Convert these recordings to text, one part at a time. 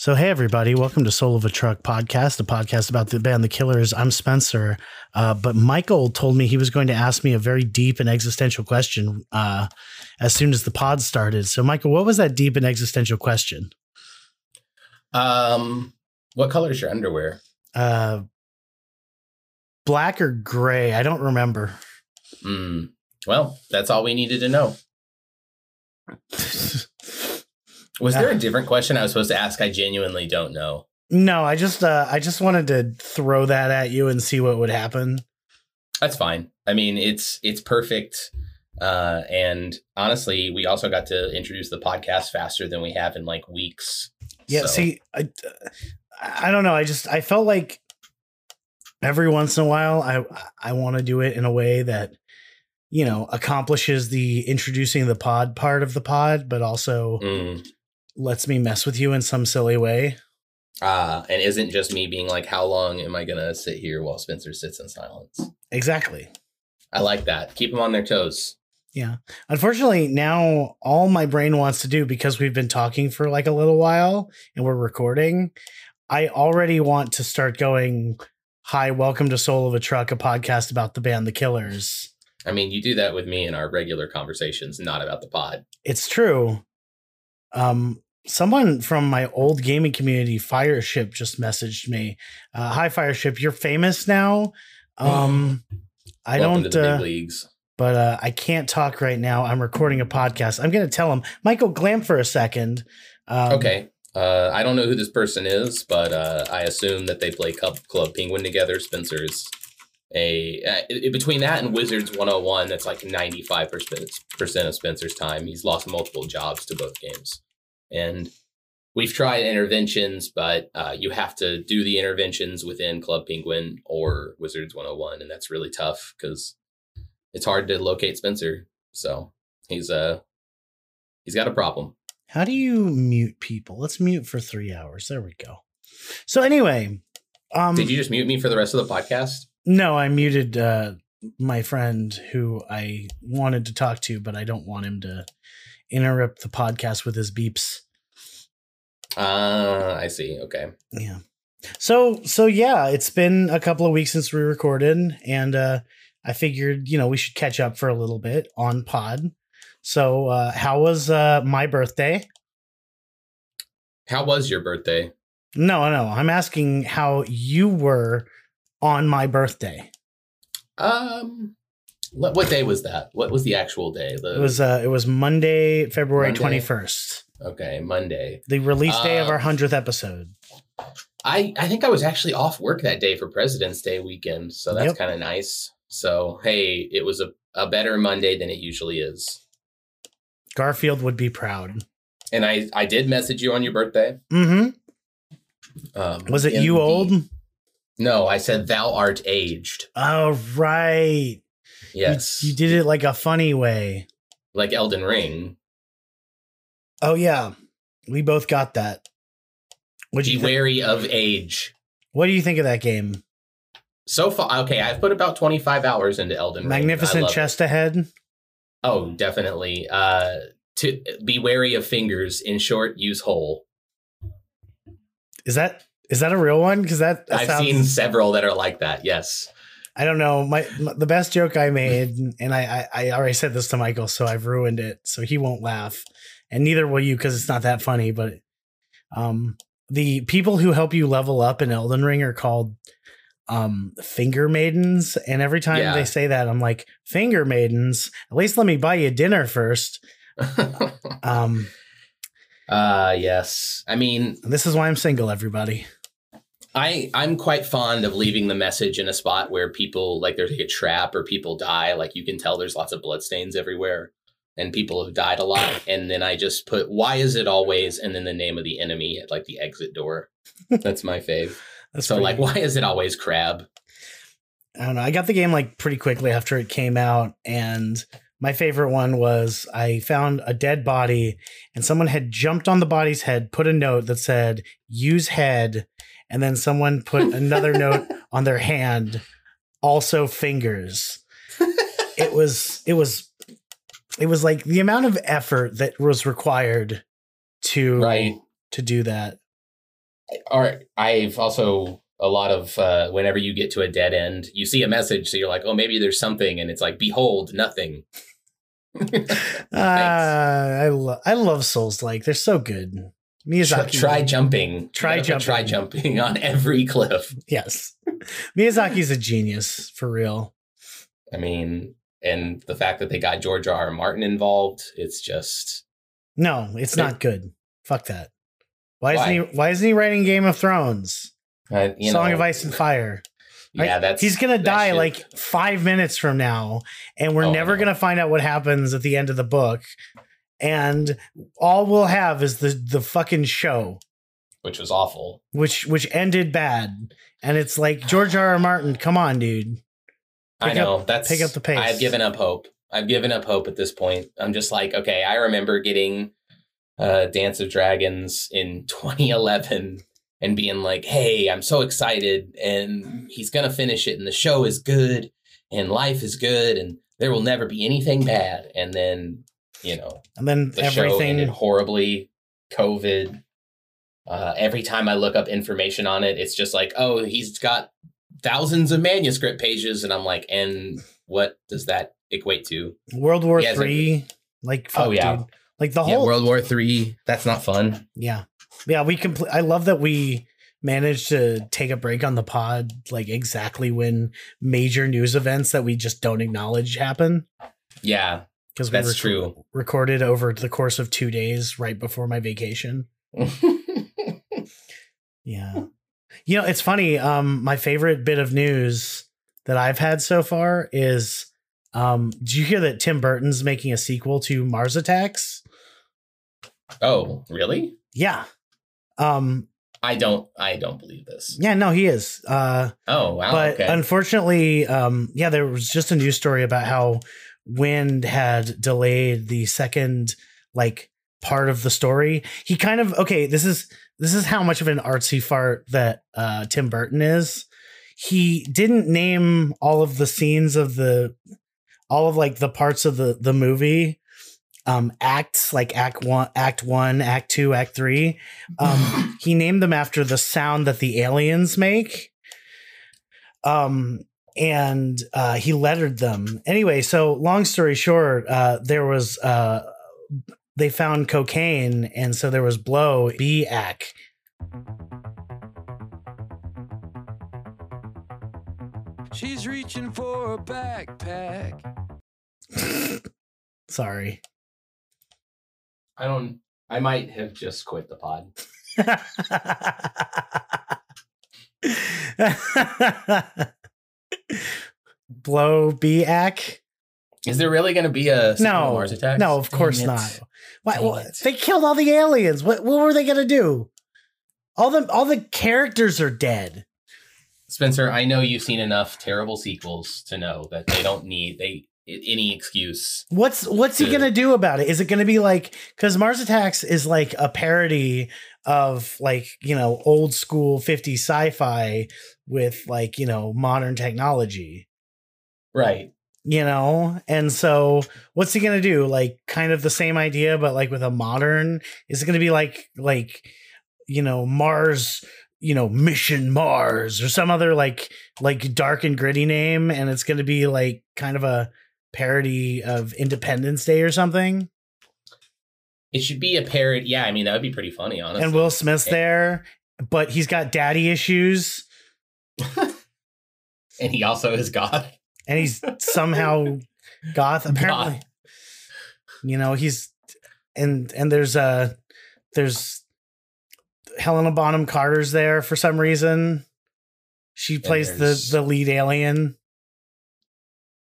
So, hey, everybody, welcome to Soul of a Truck podcast, a podcast about the band The Killers. I'm Spencer. Uh, but Michael told me he was going to ask me a very deep and existential question uh, as soon as the pod started. So, Michael, what was that deep and existential question? Um, what color is your underwear? Uh, black or gray? I don't remember. Hmm. Well, that's all we needed to know. Was there a different question I was supposed to ask? I genuinely don't know. No, I just uh, I just wanted to throw that at you and see what would happen. That's fine. I mean, it's it's perfect. Uh, and honestly, we also got to introduce the podcast faster than we have in like weeks. Yeah. So- See, I I don't know. I just I felt like every once in a while I I want to do it in a way that you know accomplishes the introducing the pod part of the pod, but also Mm. Lets me mess with you in some silly way. Uh, and isn't just me being like, how long am I gonna sit here while Spencer sits in silence? Exactly. I like that. Keep them on their toes. Yeah. Unfortunately, now all my brain wants to do because we've been talking for like a little while and we're recording, I already want to start going, Hi, welcome to Soul of a Truck, a podcast about the band The Killers. I mean, you do that with me in our regular conversations, not about the pod. It's true. Um, someone from my old gaming community, Fireship, just messaged me. Uh, Hi, Fireship, you're famous now. Um, I Welcome don't. the uh, big leagues. but uh, I can't talk right now. I'm recording a podcast. I'm going to tell him, Michael, glam for a second. Um, Okay. Uh, I don't know who this person is, but uh, I assume that they play Club, Club Penguin together. Spencer's a uh, between that and Wizards 101. That's like 95 percent of Spencer's time. He's lost multiple jobs to both games, and we've tried interventions, but uh, you have to do the interventions within Club Penguin or Wizards 101, and that's really tough because it's hard to locate Spencer. So he's uh he's got a problem. How do you mute people? Let's mute for three hours. There we go. So anyway, um, Did you just mute me for the rest of the podcast? No, I muted uh, my friend who I wanted to talk to, but I don't want him to interrupt the podcast with his beeps. Uh, I see. Okay. Yeah. So so yeah, it's been a couple of weeks since we recorded, and uh, I figured you know we should catch up for a little bit on Pod. So uh, how was uh, my birthday? How was your birthday? No, no, I'm asking how you were on my birthday. Um, what, what day was that? What was the actual day? The, It was uh, it was Monday, February twenty first, okay, Monday. the release day of Uh, our hundredth episode. I I think I was actually off work that day for President's Day weekend, so that's Yep. kind of nice. So hey, it was a a better Monday than it usually is. Garfield would be proud. And I I did message you on your birthday. Mm-hmm. Um, Was it you the- old? No, I said thou art aged. Oh right. Yes, you did it like a funny way. like Elden Ring. Oh yeah, we both got that. What Be you wary of age. What do you think of that game? So far, okay, I've put about 25 hours into Elden Ring. Magnificent love it. chest ahead. Oh, definitely. Uh, to be wary of fingers. In short, use hole. Is that is that a real one? Because that, that I've sounds, seen several that are like that. Yes. I don't know. My, my the best joke I made, and I, I I already said this to Michael, so I've ruined it. So he won't laugh, and neither will you because it's not that funny. But um, the people who help you level up in Elden Ring are called um finger maidens, and every time Yeah. they say that, I'm like finger maidens. At least let me buy you dinner first. Um, uh, yes. I mean, this is why I'm single, everybody. I I'm quite fond of leaving the message in a spot where people like there's like a trap or people die. Like you can tell there's lots of bloodstains everywhere, and people have died a lot. And then I just put why is it always and then the name of the enemy at like the exit door. That's my fave. That's so like why is it always crab? I don't know. I got the game like pretty quickly after it came out, and my favorite one was I found a dead body, and someone had jumped on the body's head, put a note that said "use head," and then someone put another note on their hand, also fingers. It was it was it was like the amount of effort that was required to Right. to do that. All right. I've also a lot of uh, whenever you get to a dead end, you see a message, so you're like, oh, maybe there's something, and it's like, behold, nothing. Uh, I love I love Souls like they're so good. Try, Miyazaki try jumping. Try You Try jumping. jumping on every cliff. Yes. Miyazaki's a genius for real. I mean, and the fact that they got George R. R. Martin involved, it's just No, it's not good. Fuck that. Why, Why? isn't he why isn't he writing Game of Thrones? uh, you Song know, of Ice and Fire. Yeah, that's He's gonna die shit- like five minutes from now, and we're Oh, never know. gonna find out what happens at the end of the book. And all we'll have is the the fucking show, which was awful. which which ended bad. And it's like George R. R. Martin, come on, dude. I Pick know that's pick up the pace. I've given up hope. I've given up hope at this point. I'm just like, okay, I remember getting uh, Dance of Dragons in 2011 and being like, hey, I'm so excited, and he's gonna finish it, and the show is good, and life is good, and there will never be anything bad. And then, you know, And then the show ended horribly. COVID. Uh, every time I look up information on it, it's just like, oh, he's got thousands of manuscript pages, and I'm like, and what does that equate to? World War Three, like fuck, Oh, yeah. dude. like the yeah, whole World War Three. That's not fun. Yeah. Yeah, we complete I love that we managed to take a break on the pod like exactly when major news events that we just don't acknowledge happen Yeah, because we that's rec- true. recorded over the course of 2 days right before my vacation. Yeah. you know, it's funny um my favorite bit of news that I've had so far is um did you hear that Tim Burton's making a sequel to Mars Attacks? oh, really? Yeah. Um I don't. I don't believe this. yeah, no, he is. Uh Oh, wow. but okay. unfortunately, um, yeah, there was just a news story about how Wind had delayed the second like part of the story. He kind of okay. This is this is how much of an artsy fart that uh, Tim Burton is. He didn't name all of the scenes of the all of like the parts of the the movie um acts like act one act one act two act three um he named them after the sound that the aliens make um and uh he lettered them anyway so long story short uh there was uh they found cocaine and so there was blow b ack She's reaching for a backpack. sorry I don't. I might have just quit the pod. blow b ack Is there really going to be a no Mars Attacks? no of course it. not Why, Dang it. they killed all the aliens what, what were they gonna do all the all the characters are dead Spencer, I know you've seen enough terrible sequels to know that they don't need they any excuse. What's what's he gonna do about it? Is it gonna be like because Mars Attacks is like a parody of like you know old school 50 sci-fi with like you know modern technology, Right. you know? And so what's he gonna do? Like kind of the same idea, but like with a modern, is it gonna be like like you know, Mars, you know, Mission Mars or some other like like dark and gritty name, and it's gonna be like kind of a parody of Independence Day or something. It should be a parody. Yeah, I mean that would be pretty funny, honestly. and Will Smith's there, but he's got daddy issues, and he also is God. and he's somehow goth. Apparently, you know he's and and there's uh there's Helena Bonham Carter's there for some reason. She plays the the lead alien,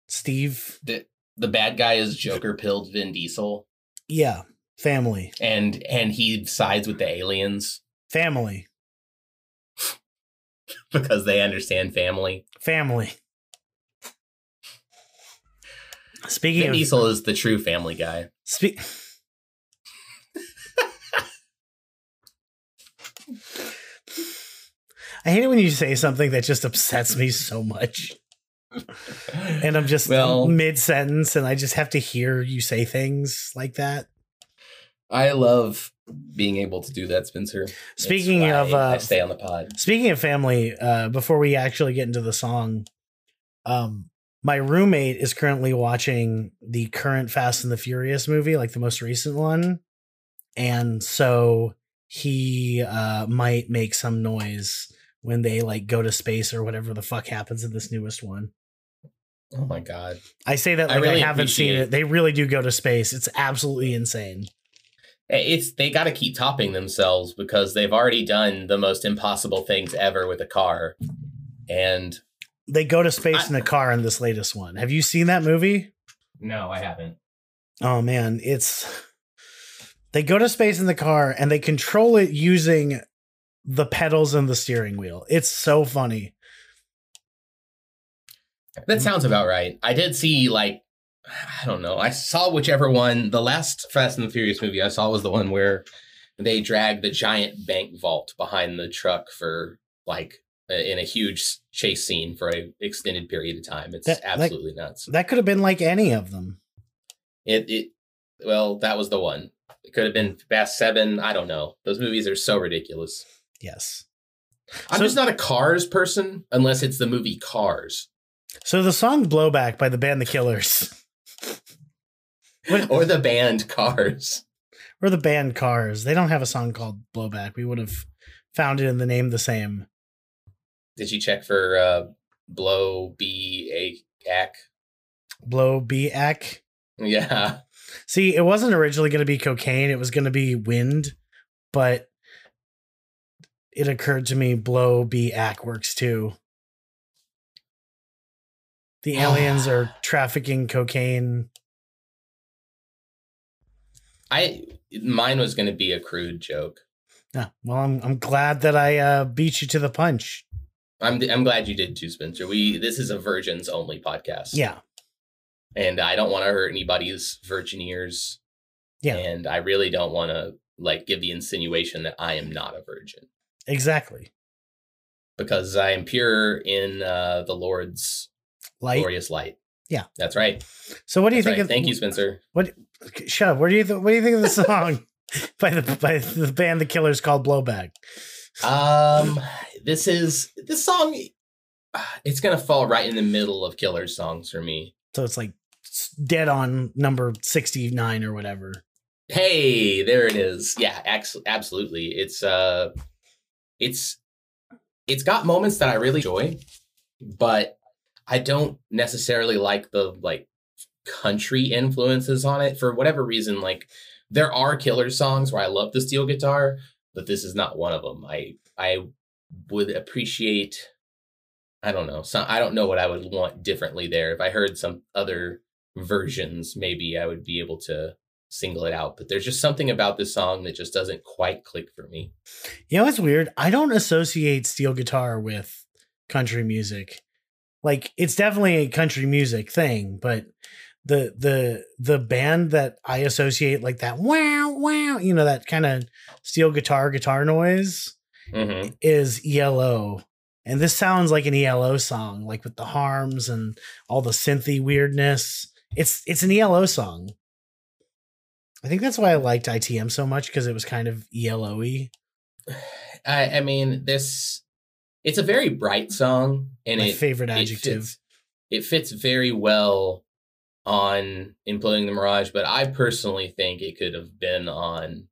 Steve. The the bad guy is Joker pilled Vin Diesel, Yeah, family, and and he sides with the aliens family, because they understand family. family. Speaking Vin of Diesel is the true family guy. Spe- I hate it when you say something that just upsets me so much. And I'm just Well- mid sentence and I just have to hear you say things like that. I love being able to do that, Spencer. Speaking of, uh, I stay on the pod. Speaking of family, uh, before we actually get into the song, um, my roommate is currently watching the current Fast and the Furious movie, like the most recent one, and so he uh, might make some noise when they like go to space or whatever the fuck happens in this newest one. Oh my god. I say that I like I, really haven't seen appreciate- it. They really do go to space. It's absolutely insane. It's they got to keep topping themselves because they've already done the most impossible things ever with a car, and They go to space I- in a car in this latest one. Have you seen that movie? no, I haven't. Oh man, it's they go to space in the car and they control it using the pedals and the steering wheel. It's so funny. That sounds about right. I did see like I don't know. I saw whichever one. The last Fast and the Furious movie I saw was the one where they dragged the giant bank vault behind the truck for like in a huge chase scene for a extended period of time. It's That- that- absolutely nuts. That could have been like any of them. It it well, that was the one. It could have been Fast Seven. I don't know. Those movies are so ridiculous. Yes. I'm So- just not a Cars person unless it's the movie Cars So the song Blowback by the band The Killers or the band Cars. or the band Cars, they don't have a song called Blowback. We would have found it in the name the same. Did you check for uh, Blow B A Ack? Blow B Ack. Yeah. See, it wasn't originally going to be cocaine, it was going to be wind, but it occurred to me Blow B Ack works too. The aliens are trafficking cocaine. I mine was going to be a crude joke. Yeah, well, I'm I'm glad that I uh, beat you to the punch. I'm I'm glad you did too, Spencer. We this is a virgins only podcast. Yeah, and I don't want to hurt anybody's virgin ears. Yeah. and I really don't want to like give the insinuation that I am not a virgin exactly. because I am pure in uh, the Lord's Light. glorious light. Yeah. that's right. So, what do you That's think right. of? Thank you, Spencer. What? Shut up. What do you th- What do you think of the song by the by the band The Killers called Blowback? Um, this is this song. It's gonna fall right in the middle of Killer songs for me. So it's like dead on number sixty nine or whatever. Hey, there it is. Yeah, ex- absolutely. It's uh, it's it's got moments that I really enjoy, but I don't necessarily like the like country influences on it for whatever reason. Like there are killer songs where I love the steel guitar, but this is not one of them. I I would appreciate. I don't know. Some, I don't know what I would want differently there. If I heard some other versions, maybe I would be able to single it out. But there's just something about this song that just doesn't quite click for me. You know it's weird? I don't associate steel guitar with country music. Like it's definitely a country music thing, but the the the band that I associate like that wow wow, you know that kind of steel guitar guitar noise hmm is ELO. And this sounds like an ELO song, like with the harms and all the synthy weirdness. It's it's an ELO song. I think that's why I liked ITM so much because it was kind of ELO-y. I, I mean, this it's a very bright song, and My it favorite it adjective. fits, it fits very well on imploding the mirage. But I personally think it could have been on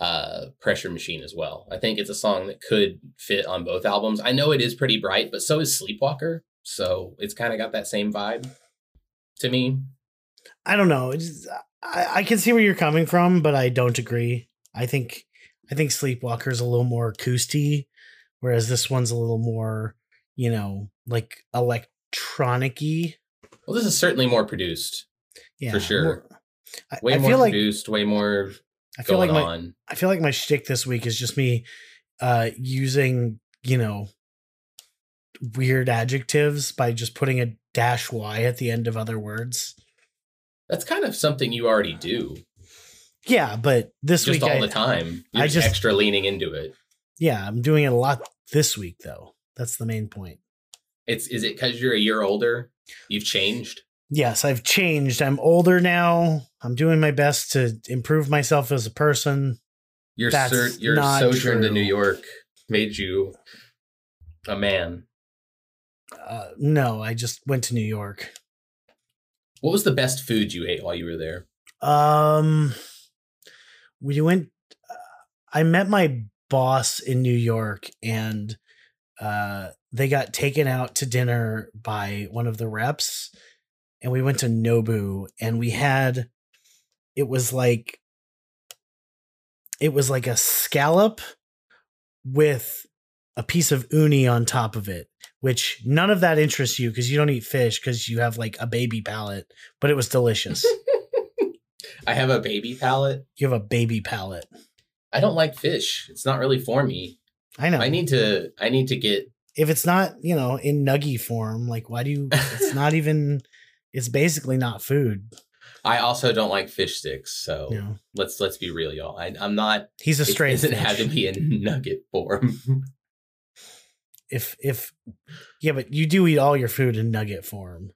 uh pressure machine as well i think it's a song that could fit on both albums i know it is pretty bright but so is sleepwalker so it's kind of got that same vibe to me I don't know. I, I can see where you're coming from, but I don't agree. I think I think Sleepwalker is a little more acoustic, whereas this one's a little more, you know, like electronic-y. Well this is certainly more produced Yeah, For sure. more- I, way I more feel like produced way more I feel going like my on I feel like my shtick this week is just me uh using, you know, weird adjectives by just putting a dash Y at the end of other words. that's kind of something you already do Yeah, but this just week all I, the time you're I just- extra leaning into it yeah, I'm doing it a lot this week though. That's the main point. It's is it because you're a year older you've changed Yes, I've changed. I'm older now. I'm doing my best to improve myself as a person. Your your sojourn to. New York made you a man. Uh, no, I just went to New York. What was the best food you ate while you were there? Um, we went. Uh, I met my boss in New York, and uh, they got taken out to dinner by one of the reps, and we went to Nobu, and we had. It was like. It was like a scallop, with a piece of uni on top of it, which none of that interests you because you don't eat fish because you have like a baby palate, but it was delicious. I have a baby palate. you have a baby palate. I don't like fish. It's not really for me. I know. I need to I need to get if it's not, you know, in nuggy form, like why do you it's not even it's basically not food. I also don't like fish sticks, so know. let's let's be real, y'all. I, I'm not. He's a It straight doesn't fish. have to be in nugget form. if if yeah, but you do eat all your food in nugget form.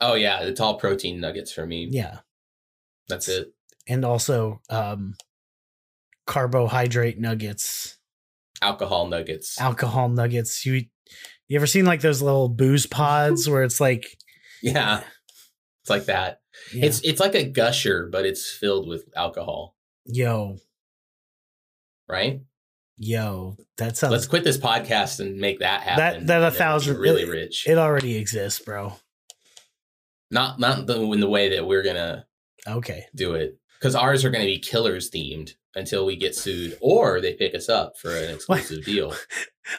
oh yeah, it's all protein nuggets for me. Yeah. That's it. And also um carbohydrate nuggets, Alcohol nuggets. alcohol nuggets. You you ever seen like those little booze pods where it's like yeah, it's like that. yeah, It's it's like a gusher, but it's filled with alcohol, yo, right? yo, that sounds Let's quit this podcast and make that happen. that that a and then we'll be thousand- really it- rich. it already exists, bro. not not the, in the way that we're gonna Okay. do it because ours are gonna be killers themed until we get sued or they pick us up for an exclusive deal.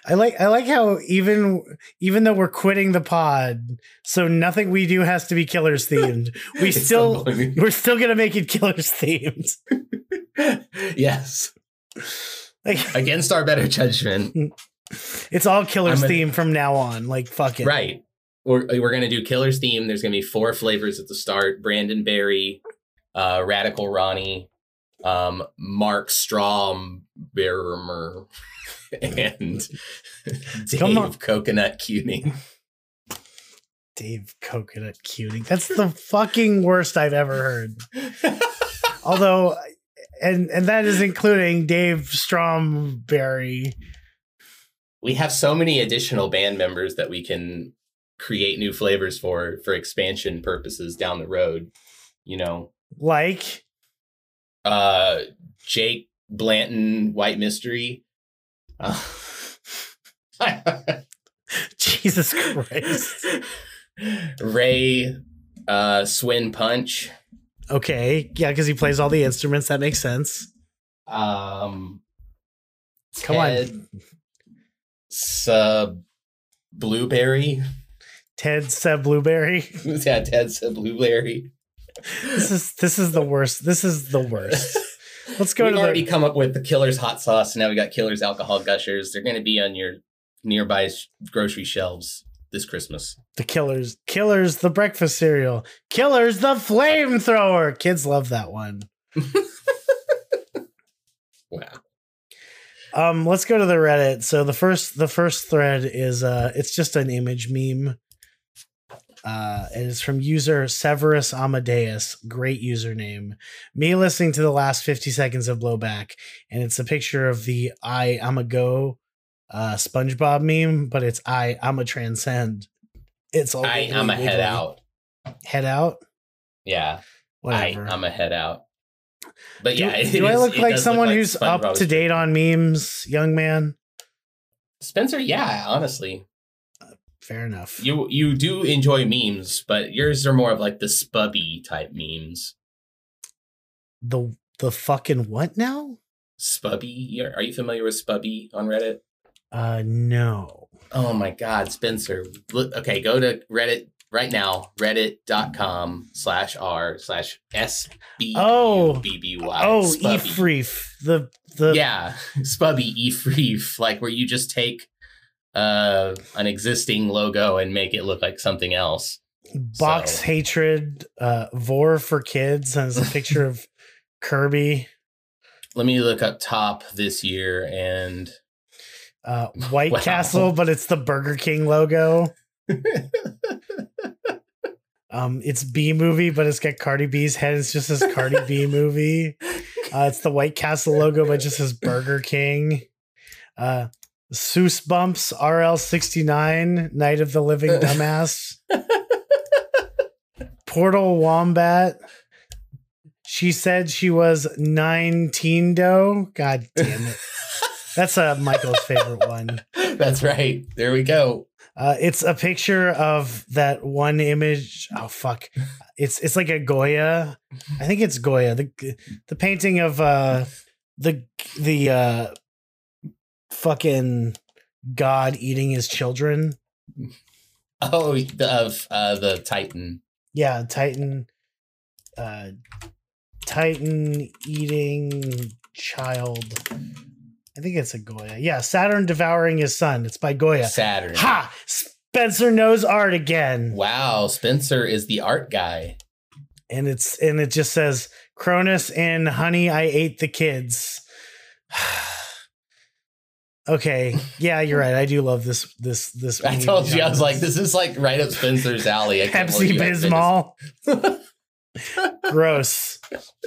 I like I like how even even though we're quitting the pod, so nothing we do has to be killers themed. We still we're still gonna make it killers themed. yes, Like against our better judgment. it's all killers themed from now on. Like fuck it. Right. We're, we're going to do Killer's theme. There's going to be four flavors at the start Brandon Berry, uh, Radical Ronnie, um, Mark Strom Bermer, and. Dave Coconut Cuning. Dave Coconut Cuting. That's the fucking worst I've ever heard. Although and and that is including Dave Stromberry. we have so many additional band members that we can create new flavors for for expansion purposes down the road. You know, Like uh, Jake Blanton, White Mystery. Uh, Jesus Christ. Ray uh Swin Punch. Okay. Yeah, because he plays all the instruments. That makes sense. Um Come on. Ted Sub Blueberry. Ted Seb Blueberry. yeah, Ted Sub Blueberry. This is this is the worst. This is the worst. Let's go We've to already the come up with the Killer's hot sauce. and Now we got Killer's alcohol gushers. They're going to be on your nearby grocery shelves this Christmas. the killers. Killers the breakfast cereal. Killers the flamethrower. Kids love that one. Wow. Um, let's go to the Reddit. So the first the first thread is uh it's just an image meme. Uh it is from user Severus Amadeus, great username. Me listening to the last 50 seconds of blowback, and it's a picture of the I I'm a go uh SpongeBob meme, but it's I I'm a transcend. It's all I, I'm a head out. Head out? Yeah. Whatever. I, I'm a head out. But do, yeah, it do I look like someone like who's SpongeBob up to date on memes, young man? Spencer? Yeah, honestly, Fair enough. you you do enjoy memes, but yours are more of like the sbubby type memes. the the fucking what now? Sbubby, are you familiar with Sbubby on Reddit? Uh no. Oh my God, Spencer! Look, okay, go to Reddit right now. Reddit.com slash r slash s b Oh. b b y. Oh, Sbubby. Efreef. The the yeah, Sbubby Efreef, like where you just take uh an existing logo and make it look like something else. box so- hatred uh vor for kids and a picture of Kirby. Let me look up top this year and Uh White Wow. Castle, but it's the Burger King logo. Um it's B movie, but it's got Cardi B's head. It's just this Cardi B movie. Uh, it's the White Castle logo, but just says Burger King. Uh, Seuss Bumps RL69, Night of the Living Dumbass. Portal Wombat. She said she was 19 dough. God damn it. That's uh, Michael's favorite one. That's right. There we go. Uh, it's a picture of that one image. Oh fuck! It's it's like a Goya. I think it's Goya. The the painting of uh the the uh fucking God eating his children. Oh, the, of uh, the Titan. Yeah, Titan. Uh, Titan eating child. I think it's a Goya. Yeah, Saturn devouring his son. It's by Goya. Saturn. Ha! Spencer knows art again. Wow, Spencer is the art guy. and it's and it just says Cronus and Honey, I ate the kids. okay, yeah, you're right. I do love this this this. I told you, I was like, this is like right up Spencer's alley. I Pepsi Bismol. gross,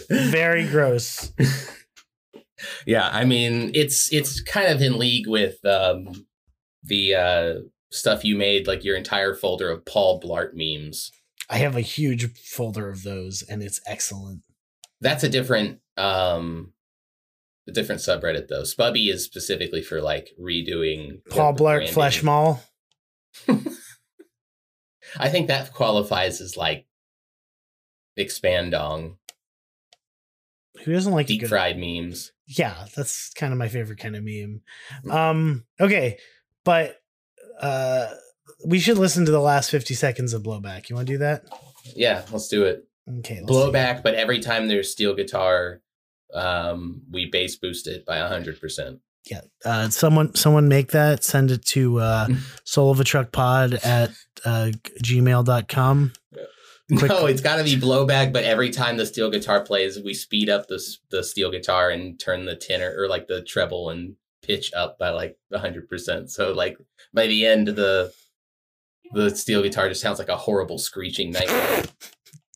very gross. Yeah, I mean, it's it's kind of in league with um, the uh, stuff you made, like your entire folder of Paul Blart memes. I have a huge folder of those, and it's excellent. That's a different um, a different subreddit though. Sbubby is specifically for like redoing Paul Blart. Flesh Mall. I think that qualifies as like expandong, Who doesn't like deep good fried memes. yeah that's kind of my favorite kind of meme um okay but uh we should listen to the last 50 seconds of blowback you want to do that Yeah, let's do it. okay let's. Blowback, but every time there's steel guitar, um, we base boost it by hundred percent. yeah uh someone someone make that send it to uh soul of a truck pod at uh gmail.com Quick- No, it's got to be blowback. But every time the steel guitar plays, we speed up the the steel guitar and turn the tenor or like the treble and pitch up by like hundred percent. So like by the end, the the steel guitar just sounds like a horrible screeching nightmare.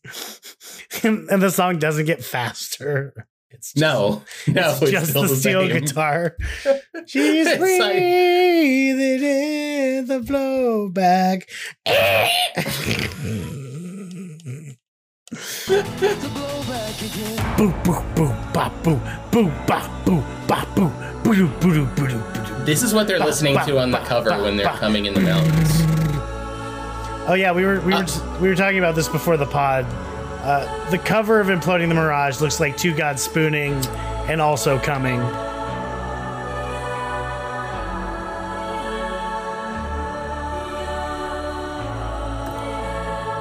and the song doesn't get faster it's just, no, no, it's just the steel same. guitar she's like- breathing in the blowback The blowback again. boo boo boo ba boo boo ba boo ba boo boo boo boo boo. This is what they're listening to on the cover when they're coming in the mountains. Oh yeah, we were we were Uh, we were talking about this before the pod. Uh, the cover of "Imploding the Mirage" looks like two gods spooning and also coming.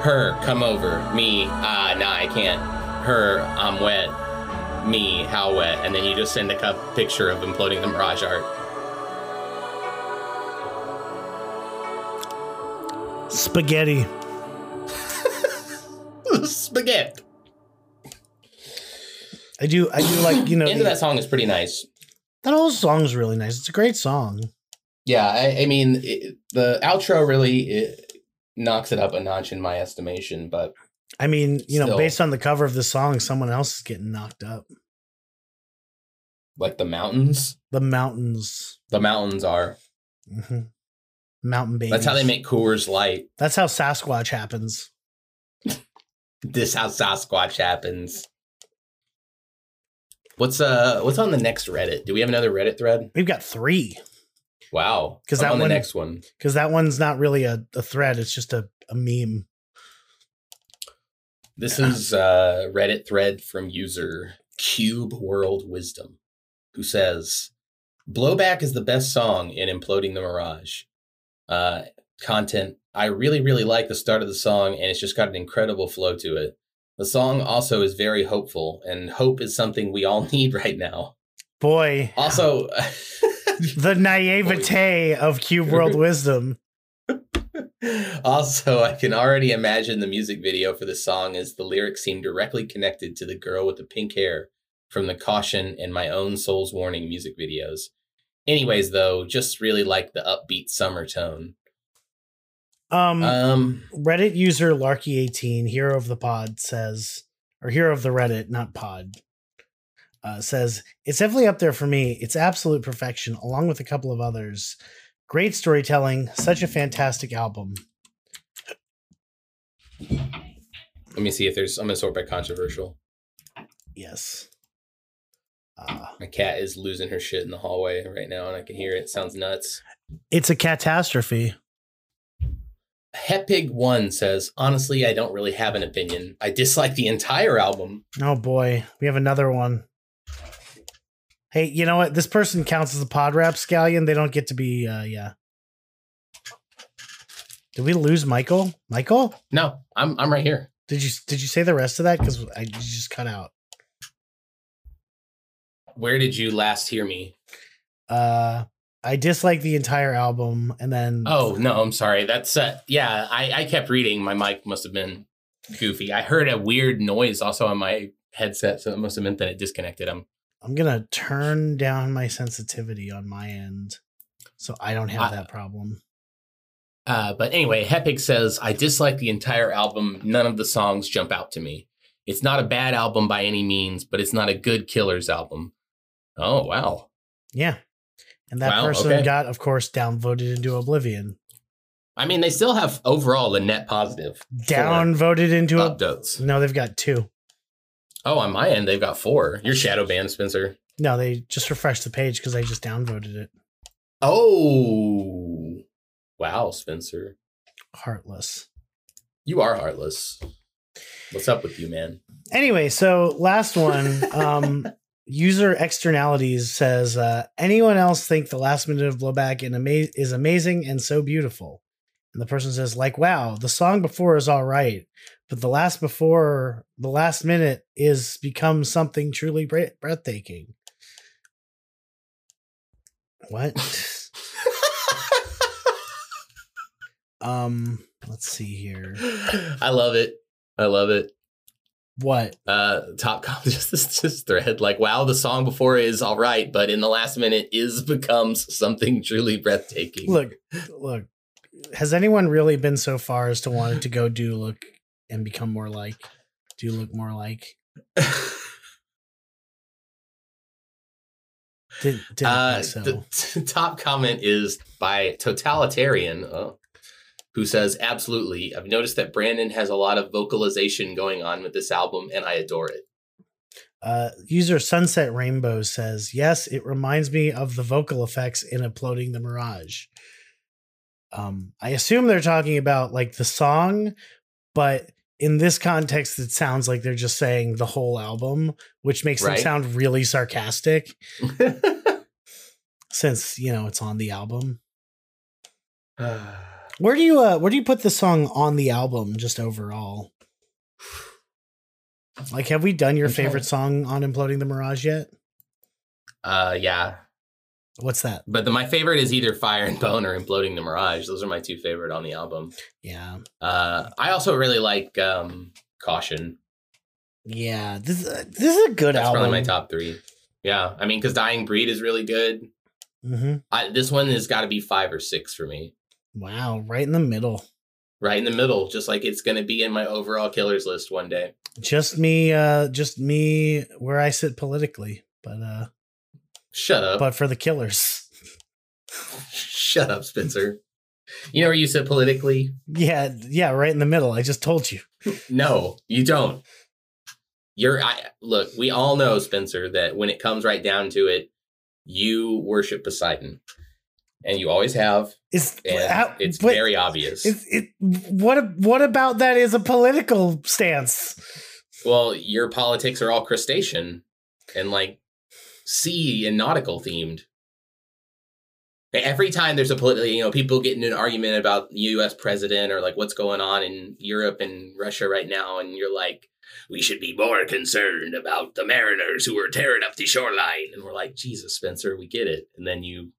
Her, come over. Me, ah, nah, I can't. Her, I'm wet. Me, how wet? And then you just send a cup picture of imploding the Mirage art. Spaghetti. Spaghetti. I do I do like you know End the, of that song is pretty nice. that whole song's really nice. It's a great song. Yeah, I, I mean, it, the outro really it knocks it up a notch in my estimation, but I mean, you know, based on the cover of the song, someone else is getting knocked up. like the mountains, The mountains, the mountains are. hmm mountain babies. That's how they make Coors Light. That's how Sasquatch happens. This how Sasquatch happens. What's uh what's on the next Reddit? Do we have another Reddit thread? We've got three Wow. 'Cause I'm that on the next one. because that one's not really a, a thread; it's just a, a meme. This is a Reddit thread from user Cube World Wisdom, who says, "Blowback is the best song in Imploding the Mirage." Uh, content. I really, really like the start of the song, and it's just got an incredible flow to it. The song also is very hopeful, and hope is something we all need right now. Boy, Also, the naivete of Cube World Wisdom. also, I can already imagine the music video for the song as the lyrics seem directly connected to the girl with the pink hair from the Caution and My Own Soul's Warning music videos. Anyways, though, just really like the upbeat summer tone. Um, Um, Reddit user Larky18, hero of the pod, says, or hero of the Reddit, not pod. uh, says it's definitely up there for me. It's absolute perfection, along with a couple of others. Great storytelling, such a fantastic album. Let me see if there's. I'm gonna sort by controversial. Yes. Uh, My cat is losing her shit in the hallway right now, and I can hear it. Sounds nuts. it's a catastrophe. Hepig One says, honestly, I don't really have an opinion. I dislike the entire album. Oh boy, we have another one. Hey, you know what? This person counts as a pod rap scallion. They don't get to be. uh Yeah. Did we lose Michael? Michael, No, I'm I'm right here. did you did you say the rest of that? Because I just cut out. Where did you last hear me? Uh, I dislike the entire album, and then Oh no, I'm sorry. That's uh, yeah. I I kept reading. My mic must have been goofy. I heard a weird noise also on my headset, so it must have meant that it disconnected. I'm I'm gonna turn down my sensitivity on my end, so I don't have I- that problem. Uh, but anyway, Hepig says, I dislike the entire album. None of the songs jump out to me. It's not a bad album by any means, but it's not a good Killers album. Oh, wow. Yeah, and that Wow, person okay. got, of course, downvoted into oblivion. I mean, they still have overall a net positive. Downvoted into a upvotes. no. They've got two. Oh, on my end, they've got four. You're shadow banned, Spencer. No, they just refreshed the page because they just downvoted it. Oh, wow, Spencer. Heartless. You are heartless. What's up with you, man? Anyway, so last one. Um, user externalities says, uh, anyone else think the last minute of blowback in ama- is amazing and so beautiful? And the person says, like, wow, the song before is all right, but the last before the last minute is become something truly bre- breathtaking. What? um, let's see here. I love it. I love it. What? uh top com just this just thread like wow the song before is all right but in the last minute is becomes something truly breathtaking Look, look. Has anyone really been so far as to want to go do look and become more like? Do look more like? Did, didn't uh so. the t- top comment is by totalitarian uh, who says absolutely i've noticed that brandon has a lot of vocalization going on with this album and i adore it Uh, user Sunset Rainbow says, "Yes, it reminds me of the vocal effects in Uploading the Mirage." Um, I assume they're talking about like the song, but in this context, it sounds like they're just saying the whole album, which makes Right. them sound really sarcastic. since you know it's on the album. Where do you uh where do you put the song on the album just overall? Like have we done your favorite song on Imploding the Mirage yet? uh yeah What's that? but the, my favorite is either fire and bone or imploding the mirage those are my two favorite on the album Yeah. uh i also really like um caution Yeah. This uh, this is a good That's album. probably my top three. Yeah, I mean, because Dying Breed is really good. hmm I, this one has got to be five or six for me, Wow, right in the middle. right in the middle, just like it's going to be in my overall killers list one day. Just me uh just me where I sit politically, but uh Shut up! but for the killers. Shut up, Spencer. You know where you sit politically? Yeah, yeah, right in the middle. I just told you. No, you don't. You're I look. We all know, Spencer, that when it comes right down to it, you worship Poseidon, and you always have, It's how- it's very obvious. It, it, what what about that is a political stance? Well, your politics are all crustacean and like sea and nautical themed. Every time there's a political, you know, people get in an argument about the U.S. president or like what's going on in Europe and Russia right now, and you're like, we should be more concerned about the mariners who are tearing up the shoreline, and we're like, Jesus, Spencer, we get it. And then you,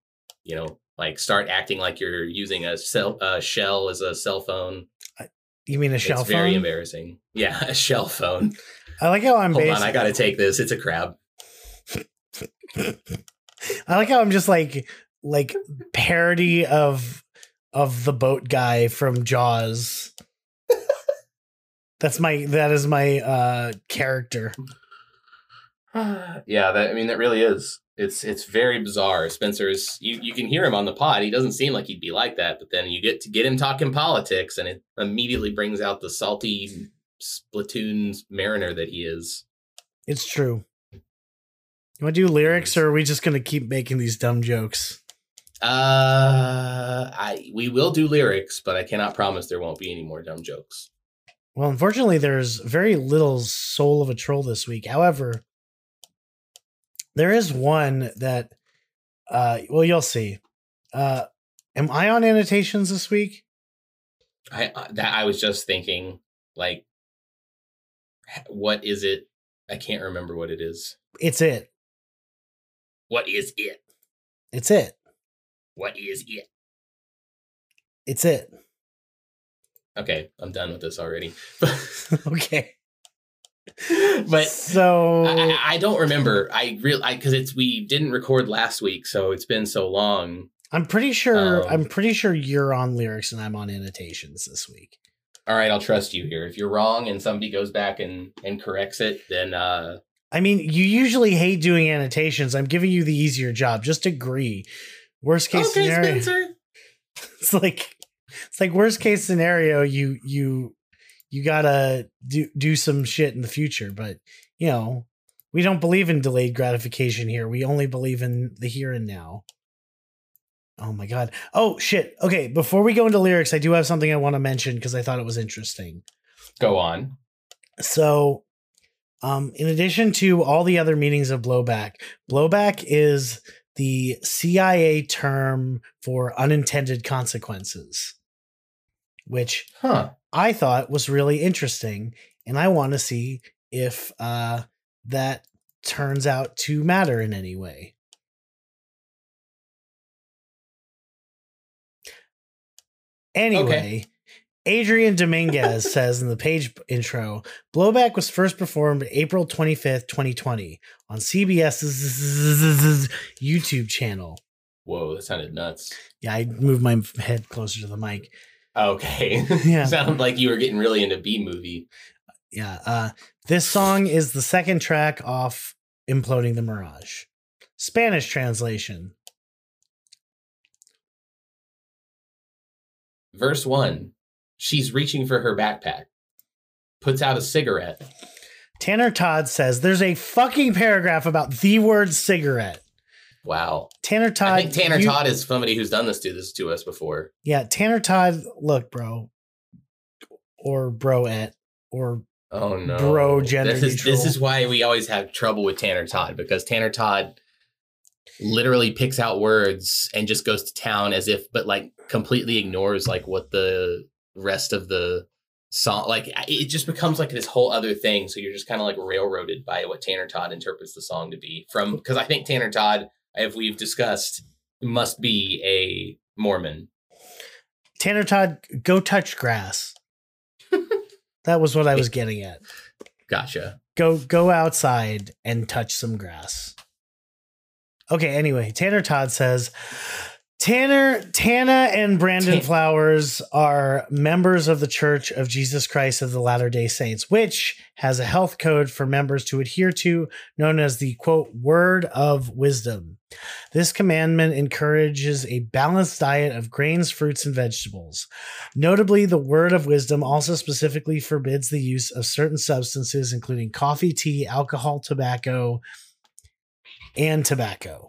you know, like start acting like you're using a cell a shell as a cell phone. You mean a shell phone? it's very embarrassing. Yeah, a shell phone. I like how I'm Hold based. on, I gotta take this. It's a crab. I like how I'm just like like parody of of the boat guy from Jaws. That's my that is my uh character. yeah, that I mean that really is. It's it's very bizarre. Spencer's you, you can hear him on the pod. He doesn't seem like he'd be like that, but then you get to get him talking politics and it immediately brings out the salty Splatoon mariner that he is. It's true. You want to do lyrics, or are we just going to keep making these dumb jokes? Uh I we will do lyrics, but I cannot promise there won't be any more dumb jokes. Well, unfortunately, there's very little soul of a troll this week. However, there is one that, uh, well, you'll see. Uh, am I on annotations this week? I uh, that I was just thinking like what is it? I can't remember what it is. It's it. What is it? It's it. What is it? It's it. Okay, I'm done with this already. okay. but so I, I- don't remember. I real I because it's we didn't record last week, so it's been so long. I'm pretty sure Um, I'm pretty sure you're on lyrics and I'm on annotations this week. All right, I'll trust you here. If you're wrong and somebody goes back and and corrects it, then uh I mean, you usually hate doing annotations. I'm giving you the easier job. Just agree. Worst case okay, scenario. Spencer. It's like it's like worst case scenario. You you you gotta do do some shit in the future, but you know we don't believe in delayed gratification here. We only believe in the here and now. Oh my god. Oh shit. Okay, before we go into lyrics, I do have something I want to mention because I thought it was interesting. Go on. So, um, in addition to all the other meanings of blowback, blowback is the CIA term for unintended consequences, which Huh. I thought was really interesting, and I want to see if uh, that turns out to matter in any way. Anyway, Adrian Dominguez says in the page intro, Blowback was first performed April 25th, 2020 on CBS's YouTube channel. Whoa, that sounded nuts. Yeah, I moved my head closer to the mic. Okay. Yeah. Sounded like you were getting really into B movie. Yeah, uh, this song is the second track off Imploding the Mirage. Spanish translation. Verse one. She's reaching for her backpack. Puts out a cigarette. Tanner Todd says there's a fucking paragraph about the word cigarette. Wow. Tanner Todd. I think Tanner you- Todd is somebody who's done this to this to us before. Yeah, Tanner Todd, look, bro. Or bro broette. Or Oh no, Bro, gender This is this is why we always have trouble with Tanner Todd because Tanner Todd literally picks out words and just goes to town as if, but like completely ignores like what the rest of the song like it just becomes like this whole other thing. So you're just kind of like railroaded by what Tanner Todd interprets the song to be from because I think Tanner Todd, if we've discussed, must be a Mormon. Tanner Todd, go touch grass. that was what I was getting at. Gotcha. Go go outside and touch some grass. Okay, anyway, Tanner Todd says Tanner, Tana, and Brandon Tan- Flowers are members of the Church of Jesus Christ of the Latter day Saints, which has a health code for members to adhere to, known as the quote, Word of Wisdom. This commandment encourages a balanced diet of grains, fruits, and vegetables. Notably, the Word of Wisdom also specifically forbids the use of certain substances, including coffee, tea, alcohol, tobacco, and tobacco.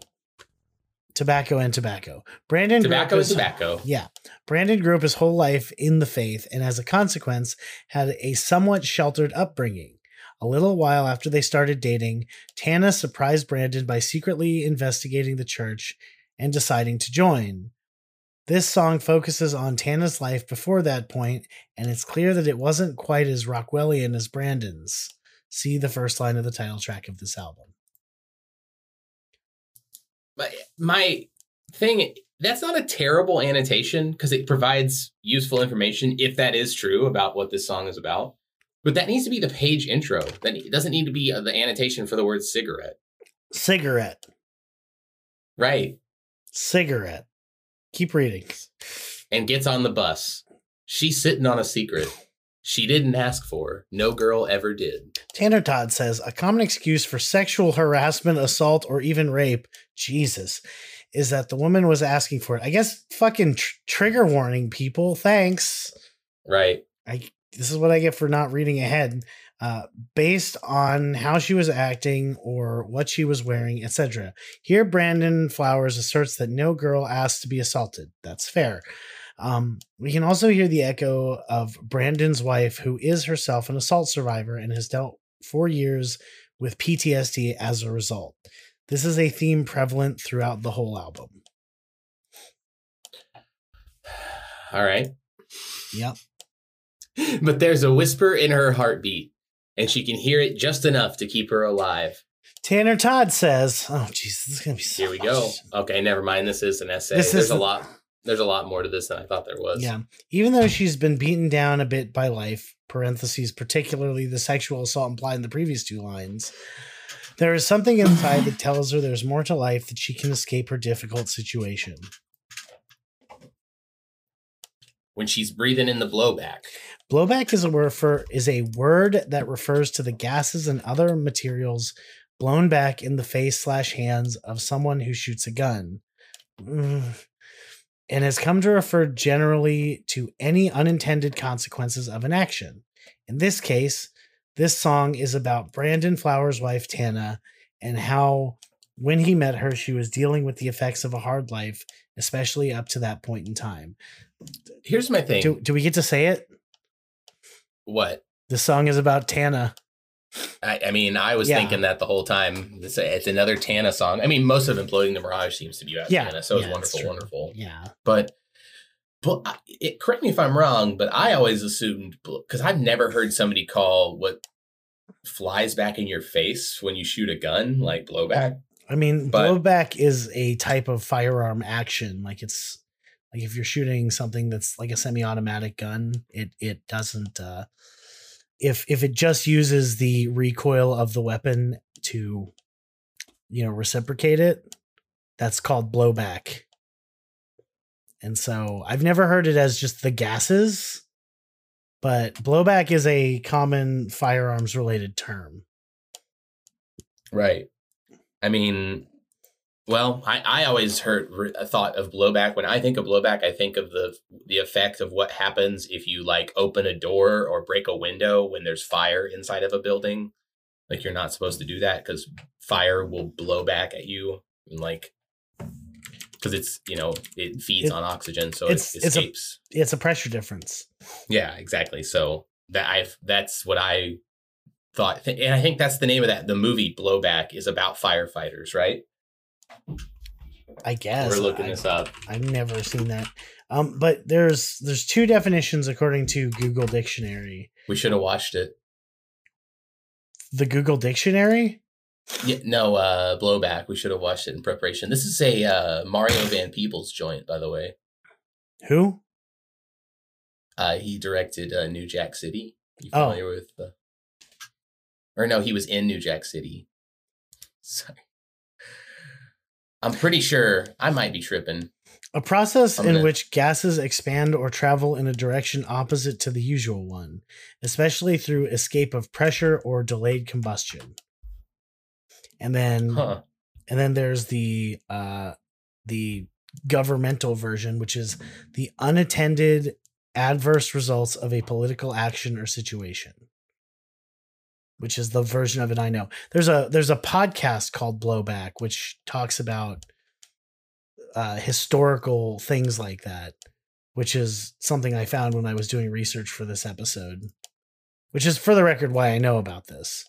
Tobacco and tobacco. Brandon Tobacco and tobacco. yeah. Brandon grew up his whole life in the faith and, as a consequence, had a somewhat sheltered upbringing. A little while after they started dating, Tana surprised Brandon by secretly investigating the church and deciding to join. This song focuses on Tana's life before that point, and it's clear that it wasn't quite as Rockwellian as Brandon's. See the first line of the title track of this album. But my thing that's not a terrible annotation because it provides useful information if that is true about what this song is about. But that needs to be the page intro. That it doesn't need to be uh, the annotation for the word cigarette. Cigarette. Right. Cigarette. Keep reading. And gets on the bus. She's sitting on a secret. She didn't ask for. No girl ever did. Tanner Todd says a common excuse for sexual harassment, assault, or even rape, Jesus, is that the woman was asking for it. I guess fucking tr- trigger warning, people. Thanks. Right. I this is what I get for not reading ahead. Uh, based on how she was acting or what she was wearing, etc. Here, Brandon Flowers asserts that no girl asked to be assaulted. That's fair. Um, we can also hear the echo of Brandon's wife, who is herself an assault survivor and has dealt for years with PTSD as a result. This is a theme prevalent throughout the whole album. All right. Yep. But there's a whisper in her heartbeat, and she can hear it just enough to keep her alive. Tanner Todd says, "Oh, jeez, this is gonna be so." Here we much. go. Okay, never mind. This is an essay. This there's is a lot. There's a lot more to this than I thought there was. Yeah. Even though she's been beaten down a bit by life, parentheses, particularly the sexual assault implied in the previous two lines, there is something inside that tells her there's more to life that she can escape her difficult situation. When she's breathing in the blowback. Blowback is a word for is a word that refers to the gases and other materials blown back in the face slash hands of someone who shoots a gun. Mm. And has come to refer generally to any unintended consequences of an action. In this case, this song is about Brandon Flowers' wife Tana and how when he met her she was dealing with the effects of a hard life, especially up to that point in time. Here's my thing. Do, do we get to say it? what? The song is about Tana. I, I mean, I was Yeah. thinking that the whole time. It's, a, it's another Tana song. I mean, most of Imploding the Mirage seems to be about Yeah, Tana, so it's yeah, that's wonderful, wonderful. Yeah. But, but it, correct me if I'm wrong, but I always assumed because I've never heard somebody call what flies back in your face when you shoot a gun like blowback. I mean, But- blowback is a type of firearm action. Like it's like if you're shooting something that's like a semi-automatic gun, it it doesn't uh if if it just uses the recoil of the weapon to you know reciprocate it, that's called blowback. And so I've never heard it as just the gases, but blowback is a common firearms related term. Right. I mean, well, I, I always heard re- a thought of blowback. When I think of blowback, I think of the the effect of what happens if you like open a door or break a window when there's fire inside of a building. Like you're not supposed to do that because fire will blow back at you and like because it's you know it feeds It- on oxygen, so it it's- it's a- escapes. It's a pressure difference. Yeah, exactly. So that I that's what I thought, and I think that's the name of that. The movie Blowback is about firefighters, right? I guess We're looking I- this up. I've never seen that. Um, but there's there's two definitions according to Google Dictionary. We should have watched it. The Google Dictionary. Yeah, no, uh, Blowback. We should have watched it in preparation. This is a uh, Mario Van Peebles joint, by the way. Who? Uh, he directed uh, New Jack City. You Oh. familiar with the? Or no, he was in New Jack City. Sorry. I'm pretty sure I might be tripping. A process I'm in gonna- which gases expand or travel in a direction opposite to the usual one, especially through escape of pressure or delayed combustion. And then Huh. and then there's the uh the governmental version which is the unattended adverse results of a political action or situation which is the version of it I know. There's a there's a podcast called Blowback which talks about uh historical things like that, which is something I found when I was doing research for this episode. Which is for the record why I know about this.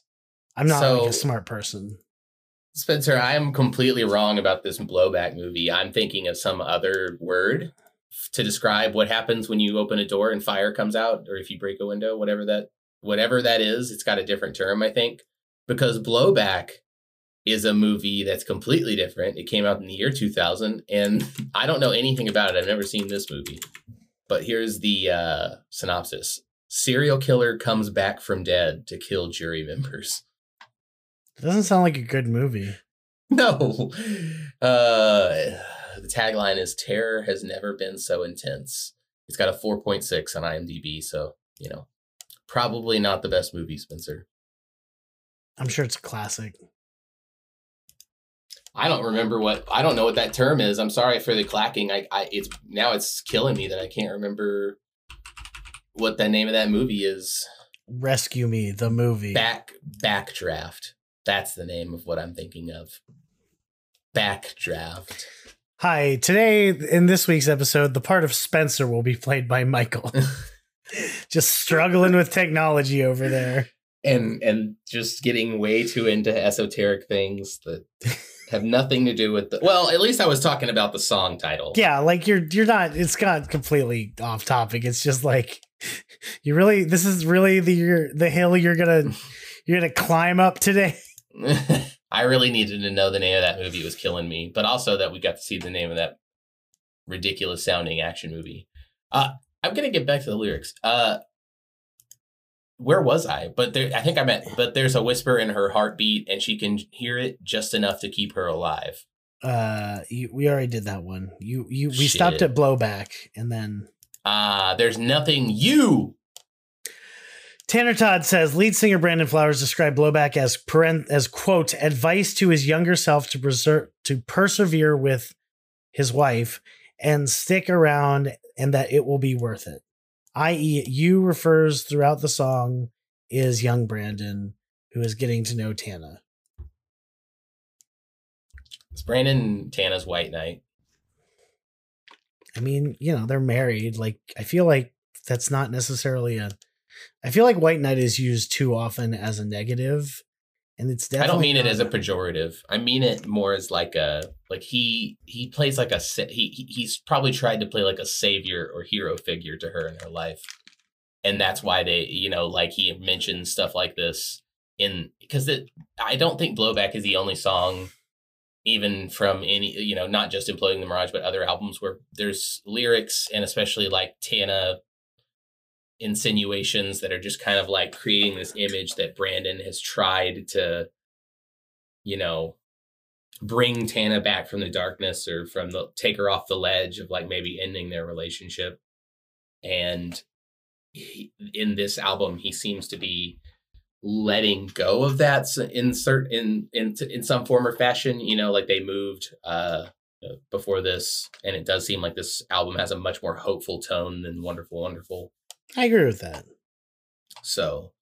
I'm not like So- a smart person. Spencer, I am completely wrong about this blowback movie. I'm thinking of some other word to describe what happens when you open a door and fire comes out, or if you break a window, whatever that whatever that is. It's got a different term, I think, because blowback is a movie that's completely different. It came out in the year 2000, and I don't know anything about it. I've never seen this movie, but here's the uh, synopsis: Serial killer comes back from dead to kill jury members. It doesn't sound like a good movie. No. Uh, the tagline is Terror has never been so intense. It's got a 4.6 on IMDb, so, you know, Mm-hmm. probably not the best movie, Spencer. I'm sure it's a classic. I don't remember what I don't know what that term is. I'm sorry for the clacking. I, I it's now it's killing me that I can't remember what the name of that movie is. Rescue Me, the movie. Back backdraft. That's the name of what I'm thinking of. Backdraft. Hi, today in this week's episode, the part of Spencer will be played by Michael. Just struggling with technology over there. And and just getting way too into esoteric things that have nothing to do with the well, at least I was talking about the song title. Yeah, like you're you're not it's not completely off topic. It's just like you really this is really the you're, the hill you're gonna you're gonna climb up today. I really needed to know the name of that movie. It was killing me. But also that we got to see the name of that ridiculous sounding action movie. Uh, I'm gonna get back to the lyrics. Uh, where was I? But there, I think I meant. But there's a whisper in her heartbeat, and she can hear it just enough to keep her alive. Uh you, we already did that one. You you we stopped at blowback and then Ah, there's nothing you. Tanner Todd says lead singer Brandon Flowers described blowback as parent as quote advice to his younger self to preserve to persevere with his wife and stick around and that it will be worth it. I.e., you refers throughout the song is young Brandon who is getting to know Tana. It's Brandon Tana's White Knight. I mean, you know, they're married. Like, I feel like that's not necessarily a. I feel like White Knight is used too often as a negative, and it's I don't mean it as a pejorative. I mean it more as like a like he he plays like a he he- he's probably tried to play like a savior or hero figure to her in her life, and that's why they you know like he mentions stuff like this in because it I don't think blowback is the only song even from any you know not just imploding the mirage but other albums where there's lyrics and especially like Tana insinuations that are just kind of like creating this image that Brandon has tried to you know bring Tana back from the darkness or from the take her off the ledge of like maybe ending their relationship. And he, in this album he seems to be letting go of that in certain in in in some form or fashion you know like they moved uh before this and it does seem like this album has a much more hopeful tone than wonderful wonderful I agree with that. so,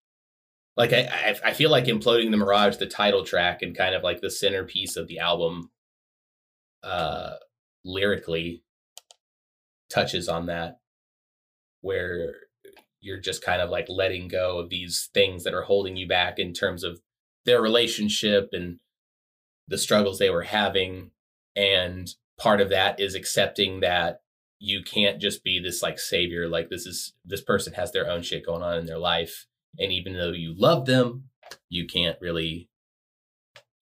like, I, I feel like imploding the mirage, the title track, and kind of like the centerpiece of the album, uh, lyrically, touches on that, where you're just kind of like letting go of these things that are holding you back in terms of their relationship and the struggles they were having, and part of that is accepting that you can't just be this like savior like this is this person has their own shit going on in their life and even though you love them you can't really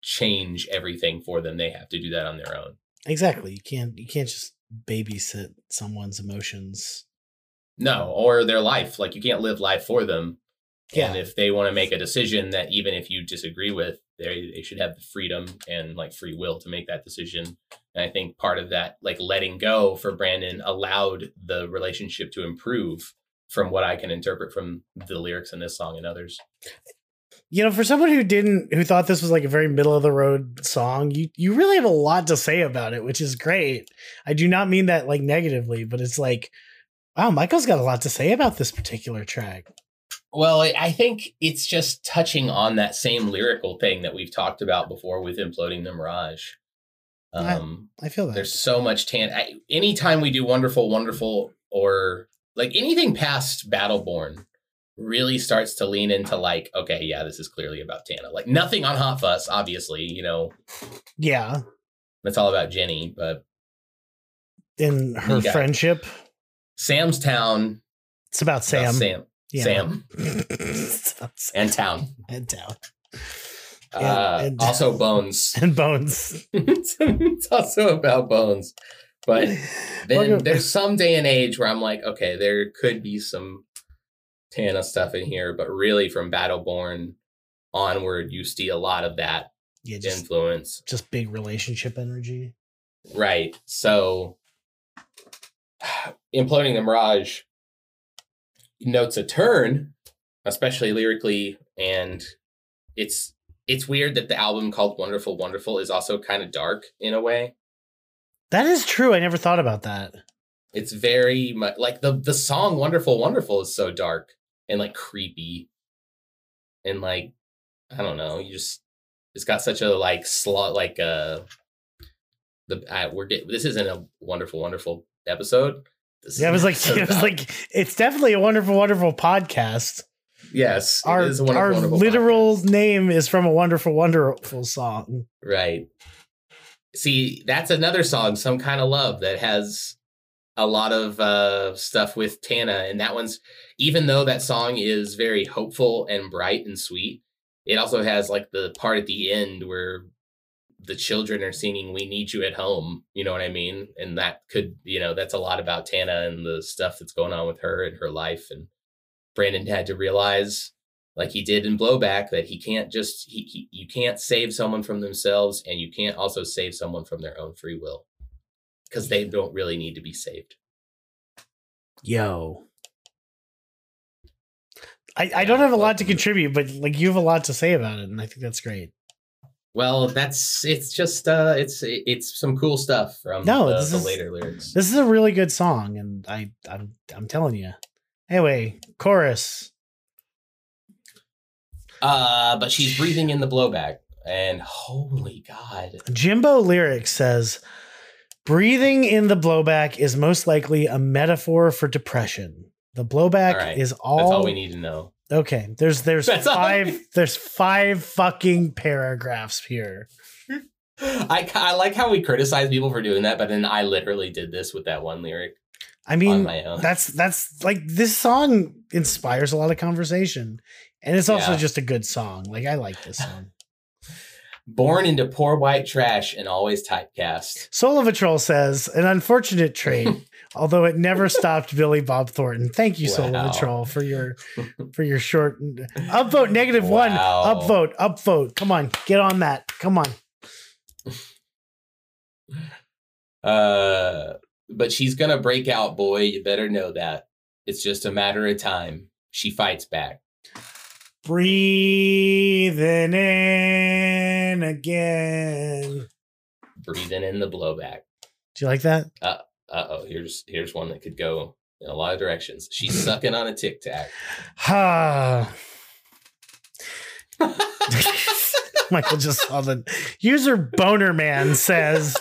change everything for them they have to do that on their own Exactly. You can't you can't just babysit someone's emotions. no or their life like you can't live life for them Yeah. and if they want to make a decision that even if you disagree with they they should have the freedom and like free will to make that decision and i think part of that like letting go for brandon allowed the relationship to improve from what i can interpret from the lyrics in this song and others You know, for someone who didn't who thought this was like a very middle of the road song, you you really have a lot to say about it, which is great. I do not mean that like negatively, but it's like wow, Michael's got a lot to say about this particular track. Well, I I think it's just touching on that same lyrical thing that we've talked about before with imploding the mirage. I- Um, I feel that. there's so much tan. I, anytime we do wonderful, wonderful, or like anything past Battleborn, really starts to lean into like, okay, yeah, this is clearly about Tana. Like nothing on Hot Fuss, obviously. You know, yeah. it's all about Jenny, but In her You got it. friendship. Sam's Town, It's about about Sam. Sam, Yeah. Sam, it's about Sam and Town. and Town. Uh, and- also Bones. And Bones. it's, it's also about bones. But then Welcome- there's some day and age where I'm like, okay, there could be some Tana stuff in here, but really from Battleborn onward, you see a lot of that yeah, just influence. just big relationship energy. Right. So imploding the Mirage notes a turn especially lyrically, and it's it's weird that the album called Wonderful Wonderful is also kind of dark in a way. That is true. I never thought about that. It's very much like the the song Wonderful Wonderful is so dark and like creepy. And like I don't know, you just it's got such a like slot like uh the I, we're getting this isn't a wonderful wonderful episode. This Yeah, it was like it was like it's definitely a wonderful, wonderful podcast. yes, Our wonderful, our wonderful literal podcast. name is from a wonderful, wonderful song. right. See, that's another song, "Some Kind of Love," that has a lot of uh, stuff with Tana, and that one's even though that song is very hopeful and bright and sweet, it also has like the part at the end where the children are singing "We Need You at Home." You know what I mean? And that could, you know, that's a lot about Tana and the stuff that's going on with her and her life. And Brandon had to realize, like he did in Blowback, that he can't just he, he you can't save someone from themselves, and you can't also save someone from their own free will because they don't really need to be saved. Yo. I, I don't have a lot to mm-hmm. contribute, but like you have a lot to say about it, and I think that's great. Well, that's it's just uh it's it's some cool stuff from No, the, this the is- later lyrics. This is a really good song, and I I'm I'm telling you. Anyway, chorus. Uh, but she's breathing in the blowback, and holy god, Jimbo Lyrics says, breathing in the blowback is most likely a metaphor for depression. The blowback All right. is all, that's all we need to know. Okay, there's there's That's five there's five fucking paragraphs here. I I like how we criticize people for doing that, but then I literally did this with that one lyric I mean, that's that's like this song inspires a lot of conversation, and it's also Yeah. just a good song. Like I like this song. Born into poor white trash and always typecast. Soul of a Troll says, an unfortunate trait, although it never stopped Billy Bob Thornton. Thank you, Soul Wow. of a Troll, for your for your short upvote negative one. Wow. Upvote, upvote. Come on, get on that. Come on. Uh, but she's gonna break out, boy. You better know that. It's just a matter of time. She fights back. Breathing in again. breathing in the blowback. Do you like that? Uh oh, here's here's one that could go in a lot of directions. She's sucking on a tic tac. Ha. Michael just saw the user boner man says,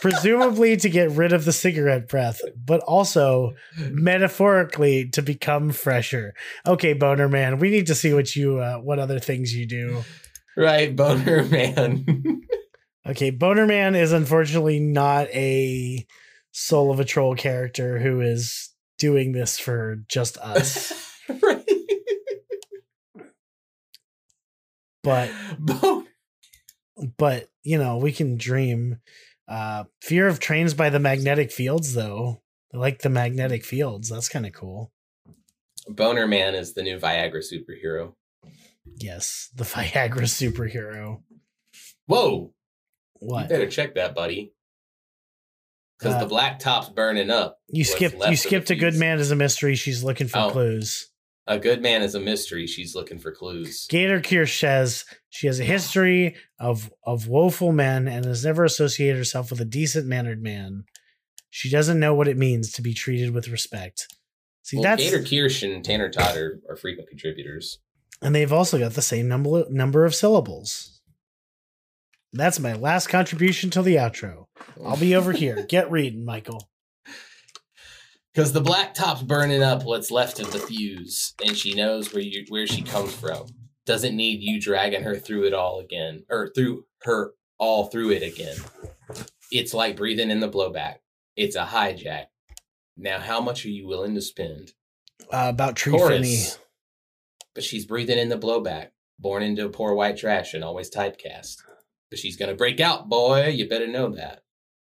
presumably to get rid of the cigarette breath, but also metaphorically to become fresher. Okay, boner man, we need to see what you uh, what other things you do. right, boner man. Okay, boner man is unfortunately not a soul of a troll character who is doing this for just us, right. but but you know we can dream uh fear of trains by the magnetic fields though. I like the magnetic fields. That's kind of cool. Boner man is the new Viagra superhero. yes the viagra superhero. Whoa, you what? better check that, buddy. Because Uh, the black top's burning up. you skipped you skipped a good man is a mystery she's looking for Oh. clues A good man is a mystery. She's looking for clues. gator kirsch says she has a history of of woeful men and has never associated herself with a decent mannered man she doesn't know what it means to be treated with respect see well, that's Gator Kirsch and Tanner Todd are, are frequent contributors. and they've also got the same number number of syllables. That's my last contribution to the outro. I'll be over here. Get reading, Michael. Because the black top's burning up what's left of the fuse, and she knows where you where she comes from. Doesn't need you dragging her through it all again, or through her all through it again. It's like breathing in the blowback. It's a hijack. Now, how much are you willing to spend? Uh, about Tree. Chorus. But she's breathing in the blowback. Born into poor white trash and always typecast. But she's gonna break out, boy. You better know that.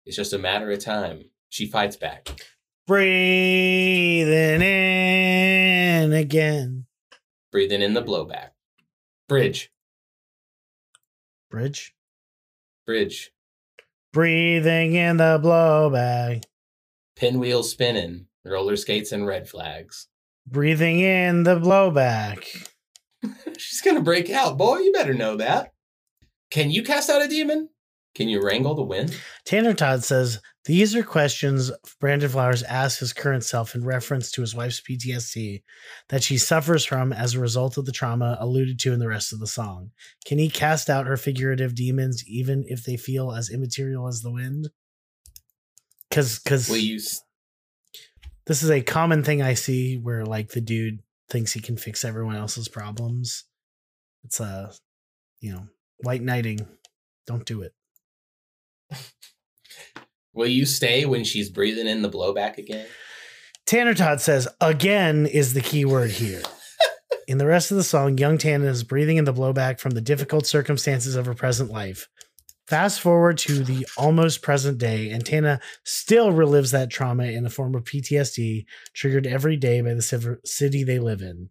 It's just a matter of time. She fights back. Breathing in again. Breathing in the blowback. Bridge. Bridge. Bridge. Breathing in the blowback. Pinwheels spinning. Roller skates and red flags. Breathing in the blowback. She's gonna break out, boy. You better know that. Can you cast out a demon? Can you wrangle the wind? Tanner Todd says these are questions Brandon Flowers asks his current self in reference to his wife's PTSD that she suffers from as a result of the trauma alluded to in the rest of the song. Can he cast out her figurative demons even if they feel as immaterial as the wind? Because because this is a common thing I see where like the dude thinks he can fix everyone else's problems. It's a you know white knighting. Don't do it. Will you stay when she's breathing in the blowback again? Tanner Todd says, again is the key word here. in the rest of the song, young Tana is breathing in the blowback from the difficult circumstances of her present life. Fast forward to the almost present day, and Tana still relives that trauma in the form of PTSD triggered every day by the city they live in.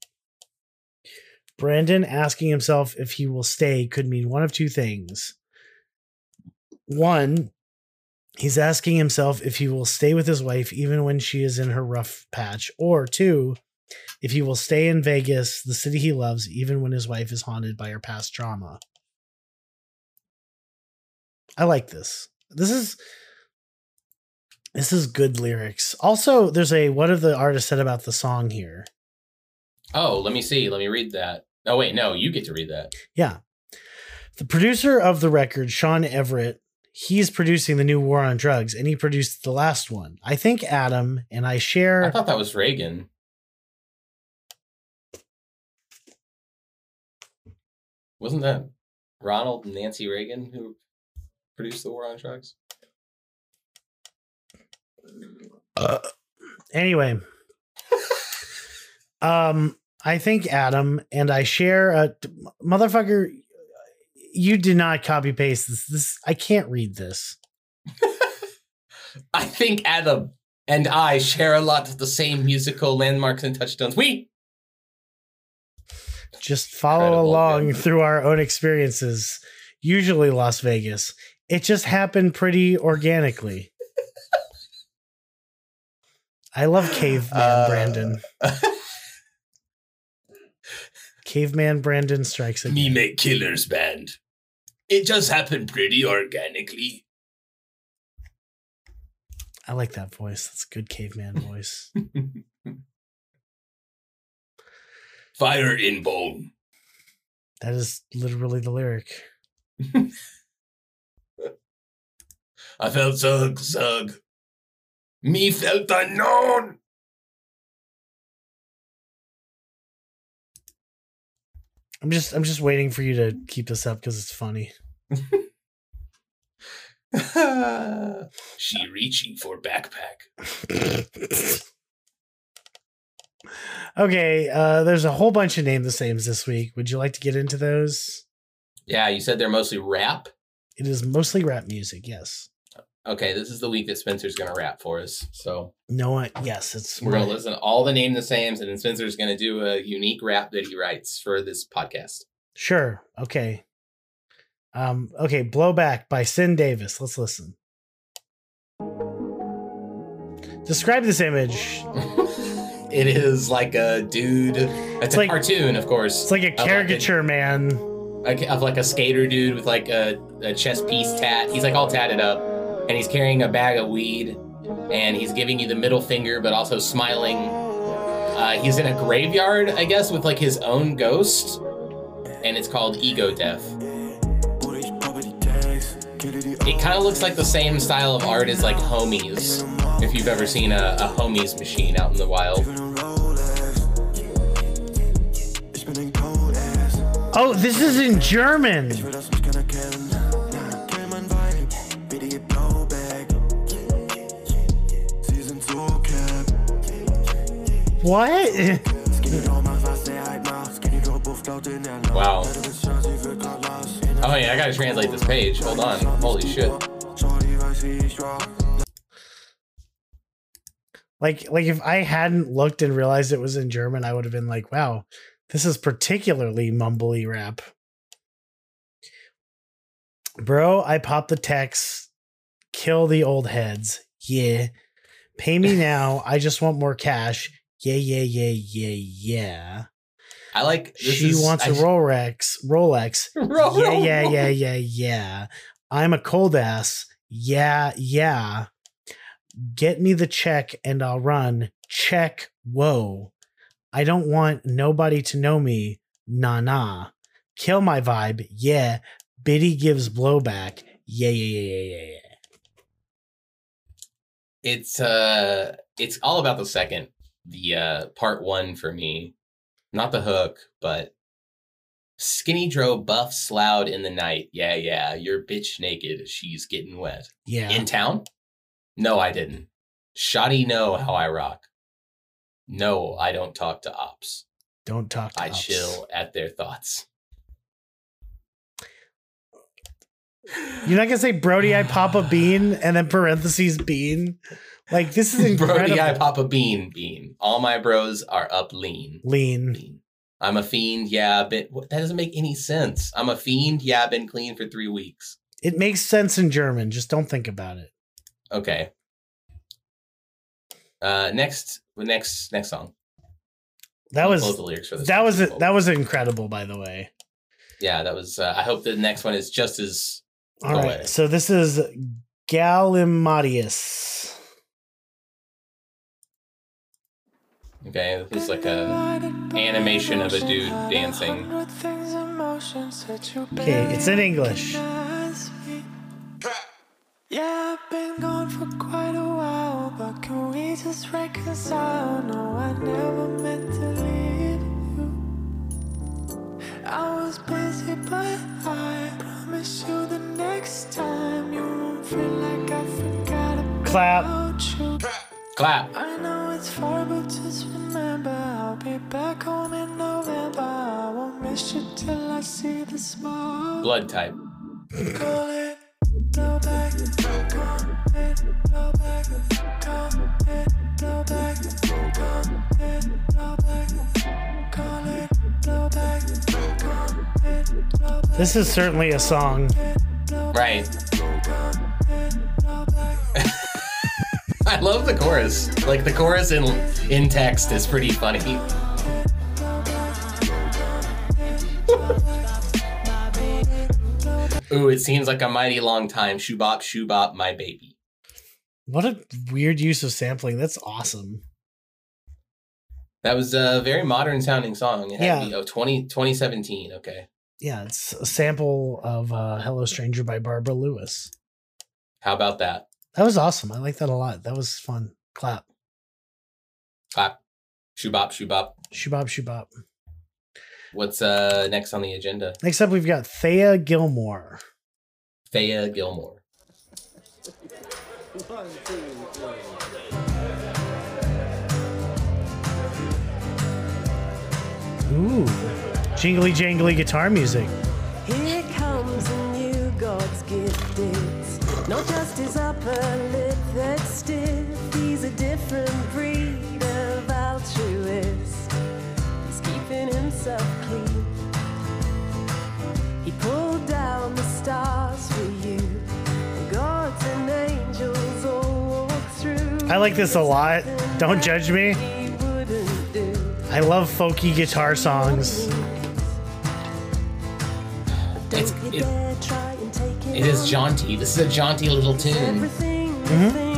Brandon asking himself if he will stay could mean one of two things. One, He's asking himself if he will stay with his wife even when she is in her rough patch, or two, if he will stay in Vegas, the city he loves, even when his wife is haunted by her past trauma. I like this. This is this is good lyrics. Also, there's a what have the artist said about the song here? Oh, let me see. Let me read that. Oh wait, no, you get to read that. Yeah. The producer of the record, Shawn Everett, he's producing the new War on Drugs, and he produced the last one. I think Adam and I share. I thought that was Reagan. Wasn't that Ronald and Nancy Reagan who produced the War on Drugs? Uh. anyway, um, I think Adam and I share a motherfucker. You did not copy paste this. This I can't read this. I think Adam and I share a lot of the same musical landmarks and touchstones. We Just follow Incredible, along through our own experiences. Usually Las Vegas. It just happened pretty organically. I love Caveman Uh, Brandon. Caveman Brandon strikes again. Me make killers band. It just happened pretty organically. I like that voice. That's a good caveman voice. Fire in bone. That is literally the lyric. I felt zug zug. Me felt unknown. I'm just I'm just waiting for you to keep this up because it's funny. she reaching for backpack. okay, uh, there's a whole bunch of name the sames this week. Would you like to get into those? Yeah, you said they're mostly rap. It is mostly rap music, yes. Okay, this is the week that Spencer's gonna rap for us. So No one yes, it's we're gonna listen to all the name the sames, and then Spencer's gonna do a unique rap that he writes for this podcast. Sure. Okay. Um, okay, Blowback by Sin Davis. Let's listen. Describe this image. it is like a dude. It's, a like- cartoon, of course. It's like a like it. caricature man. like, of like a skater dude with like a, a chest piece tat. He's like all tatted up, and he's carrying a bag of weed, and he's giving you the middle finger, but also smiling. Uh, he's in a graveyard, I guess, with like his own ghost, and it's called Ego Death. It kind of looks like the same style of art as like Homies, if you've ever seen a, a Homies machine out in the wild. Oh, this is in German. What? Wow. Oh yeah, I gotta translate this page. Hold on. Holy shit. Like, like if I hadn't looked and realized it was in German, I would have been like, "Wow, this is particularly mumbly rap." Bro, I popped the text. Kill the old heads. Yeah. Pay me now. I just want more cash. Yeah, yeah, yeah, yeah, yeah. I like. This she is, wants I, a Rolex. Rolex. Roll, yeah, yeah, yeah, yeah, yeah. I'm a cold ass. Yeah, yeah. Get me the check and I'll run. Check. Whoa. I don't want nobody to know me. Nah, nah. Kill my vibe. Yeah. Biddy gives blowback. Yeah, yeah, yeah, yeah, yeah, yeah. It's uh, it's all about the second, the uh, part one for me, not the hook, but skinny dro buff sloughed in the night. Yeah, yeah, your bitch naked. She's getting wet. Yeah. In town? No, I didn't. Shoddy know how I rock. No, I don't talk to ops. don't talk to I ops. chill at their thoughts. You're not gonna say Brody, I pop a bean and then parentheses bean. Like this is incredible. Brody, I pop a bean, bean. All my bros are up lean. Lean. Lean. I'm a fiend, yeah, but what- that doesn't make any sense. I'm a fiend, yeah, I've been clean for three weeks. It makes sense in German. Just don't think about it. Okay. Uh, next, next, next song. That was the lyrics for this. that was that was incredible. By the way. yeah, that was. Uh, I hope the next one is just as. All right. So this is Galimatius. Okay, this is like a animation of a dude dancing. Okay, it's in English. Yeah, I've been gone for quite a while, but can we just reconcile? No, I never meant to leave you. I was busy, but I promise you the next time you won't feel like I forgot about Clap. you. Clap. It, blowback, This is certainly a song. Right. I love the chorus. Like the chorus in in text is pretty funny. Ooh, it seems like a mighty long time. Shoobop, shoobop, my baby. What a weird use of sampling. That's awesome. That was a very modern sounding song. It had Yeah. be, oh, 20, 2017. Okay. Yeah, it's a sample of uh, "Hello Stranger" by Barbara Lewis. How about that? That was awesome. I like that a lot. That was fun. Clap. Clap. Shoobop, shoobop. Shubop shubop. What's uh next on the agenda? Next up, we've got Thea Gilmore. Thea Gilmore. Ooh, jingly jangly guitar music. Here comes a new God's gifted. Not just his upper lip I like this a lot. Don't judge me. He wouldn't do. I love folky guitar songs. It's, it, dare try and take it it is jaunty. This is a jaunty little tune. Everything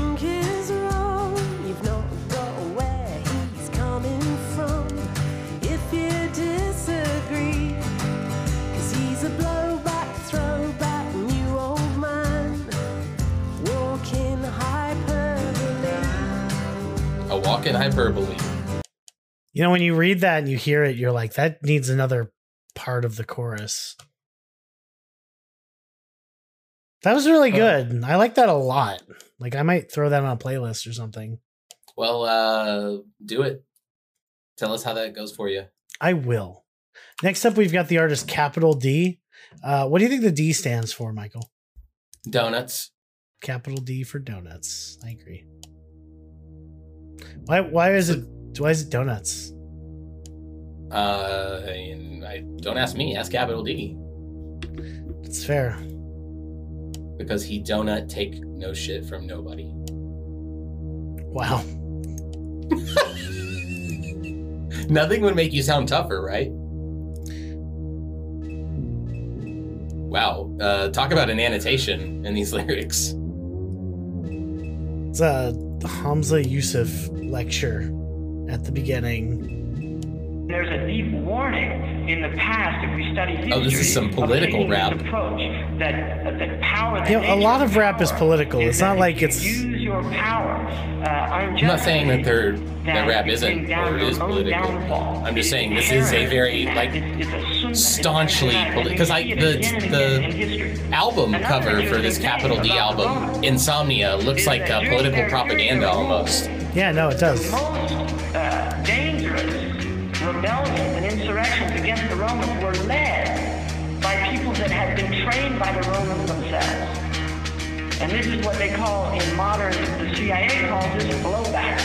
A walk in hyperbole. You know, when you read that and you hear it, you're like, that needs another part of the chorus. That was really good. I like that a lot. Like, I might throw that on a playlist or something. Well, uh, do it. Tell us how that goes for you. I will. Next up, we've got the artist Capital D. Uh, what do you think the D stands for, Michael? Donuts. Capital D for donuts. I agree. Why? Why is it? Why is it donuts? Uh, and I don't ask me. Ask Capital D It's fair. because he donut take no shit from nobody. Wow. Nothing would make you sound tougher, right? Wow. Uh, talk about an annotation in these lyrics. It's a Hamza Yusuf lecture at the beginning. There's a deep warning in the past if we study history. Oh, this is some political rap. approach that that power. that You know, a lot of rap is power political. It's not like it's- use your power. Uh, I'm not saying that they're that rap isn't or is political. I'm just saying this is a very like staunchly because like the the album cover for this Capital D album, Insomnia, looks like a political propaganda almost. Yeah, no, it does. most uh, dangerous rebellions and insurrections against the Romans were led by people that had been trained by the Romans themselves. And this is what they call in modern, the CIA calls this blowback.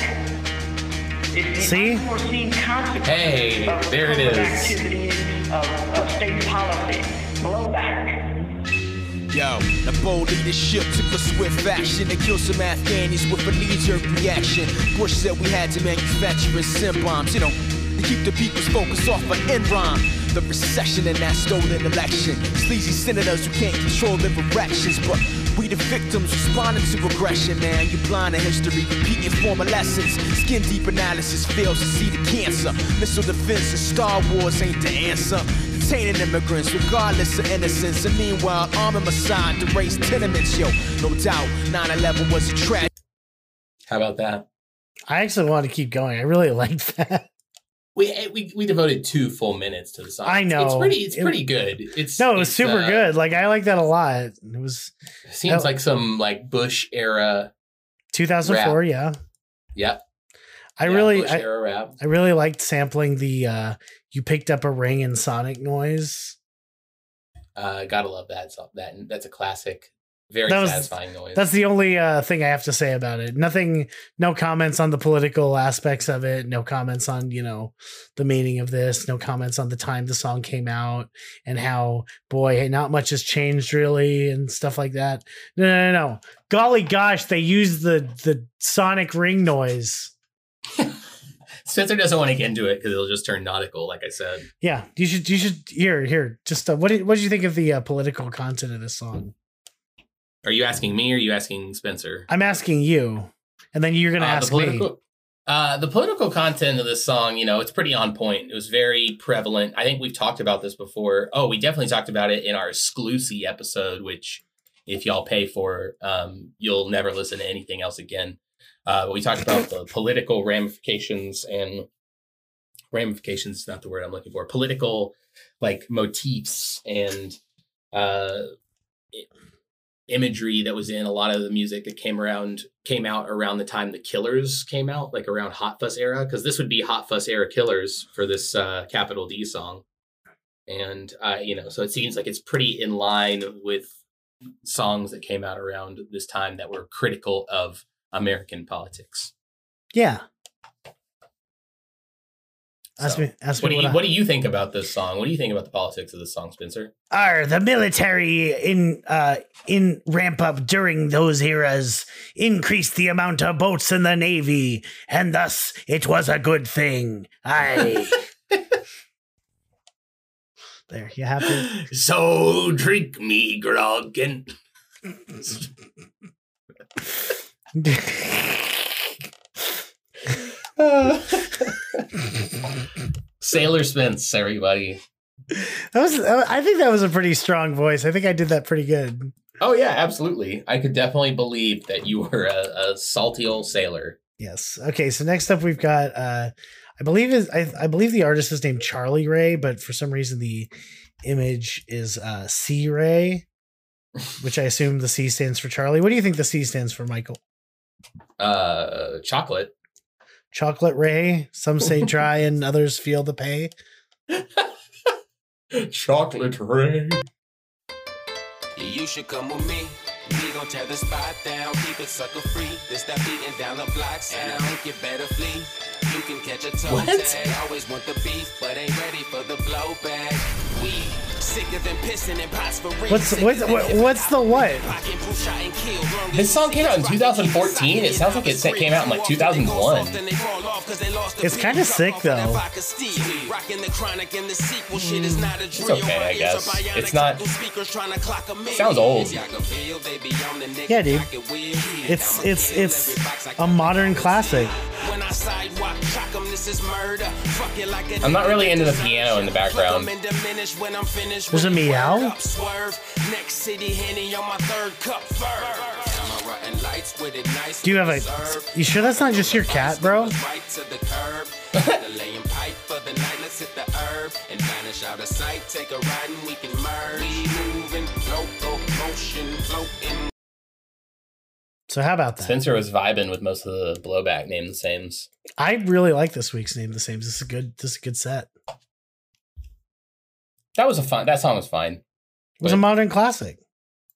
It's the See? unforeseen consequences Hey, of there it is. covert is. Of, of state policy. Blowback. Yo, the bold leadership took a swift action to kill some Afghanis with a knee-jerk reaction. Bush said we had to manufacture sim bombs, you know, to keep the people's focus off of Enron. The recession and that stolen election. Sleazy senators who can't control their erections, but we the victims responding to aggression, man. You blind to history, repeating former lessons. Skin deep analysis fails to see the cancer. Missile defense and Star Wars ain't the answer. Detaining immigrants regardless of innocence. And meanwhile, arming Mossad to raise tenements, yo. No doubt, 9-11 was a tragedy. How about that? I actually want to keep going. I really liked that. We eh, we, we devoted two full minutes to the song. I know. it's pretty. It's It- pretty good. It's No, it was super uh, good. Like I like that a lot. It was Seems Oh. like some like Bush era. 2004. Yeah, Yeah, I yeah, really, Bush I, era rap. I really liked sampling the uh "You picked up a ring" in Sonic noise. Uh, gotta love that. song. That that's a classic. Very That was- satisfying noise. That's the only uh, thing I have to say about it. Nothing, no comments on the political aspects of it. No comments on you know the meaning of this. No comments on the time the song came out and how boy, hey, not much has changed really and stuff like that. No, no, no. no. Golly gosh, they used the the sonic ring noise. Spencer doesn't want to get into it because it'll just turn nautical, like I said. Yeah, you should you should here here just uh, what did what did you think of the uh, political content of this song? Are you asking me or are you asking Spencer? I'm asking you, and then you're gonna Uh, ask the me. political, Uh, the political content of this song, you know, it's pretty on point. It was very prevalent. I think we've talked about this before. Oh, we definitely talked about it in our exclusive episode, which if y'all pay for, um, you'll never listen to anything else again. Uh, we talked about the political ramifications and ramifications is not the word I'm looking for. Political like motifs and uh, i- imagery that was in a lot of the music that came around came out around the time the Killers came out, like around Hot Fuss era, because this would be Hot Fuss era Killers for this uh, Capital D song, and uh, you know, so it seems like it's pretty in line with songs that came out around this time that were critical of American politics. Yeah. Ask So, me. Ask What me do you I- What do you think about this song? What do you think about the politics of this song, Spencer? are the military in uh in ramp up during those eras increased the amount of boats in the navy and thus it was a good thing i there you happy so drink me grog and Sailor Spence, everybody. that was i think that was a pretty strong voice i think i did that pretty good Oh yeah, absolutely. I could definitely believe that you were a, a salty old sailor. yes okay so next up we've got uh i believe is I, I believe the artist is named charlie ray but for some reason the image is uh c ray which i assume the c stands for charlie what do you think the c stands for michael Uh, chocolate. Chocolate ray some say try and others feel the pay Chocolate ray. You should come with me. We gon' tear the spot down, keep it sucker free. Then stop beating down the block sound. You better flee. You can catch a toe What? tag. Always want the beef, but ain't ready for the blowback. We Sicker than pissing in pots for real. What's what's what, what's the what? Pocket proof shot and kill. Long This song came out in 2014. It sounds like it came out in, like, Too often they 2001. go soft and they fall off 'cause they lost the It's kinda sick, off of that though. vodka Steve. Rocking the chronic and the sequel shit is not a drill. okay, I guess. It's not- tackle speakers trying to clock a million. Sounds old. I can feel they be on the nigga Yeah, dude. It's it's it's every box I a can modern classic. I sidewalk, shock 'em, this is murder. Fuck it like a I'm not really into the piano in the background. Flip 'em and diminish when There's a meow? word up, swerve. Next city, Henny on my third cup. Camera and lights with it nice Do you have a? You sure that's not just your cat, bro? Right to the curb. the laying pipe for the night. Let's hit the herb and vanish out of sight. Take a ride and we can merge. We moving, local motion, floating. So how about that? Spencer was vibing with most of the blowback name the sames. I really like this week's name the same. This is a good. This is a good set. It That was a fun. That song was fine. It was a modern classic.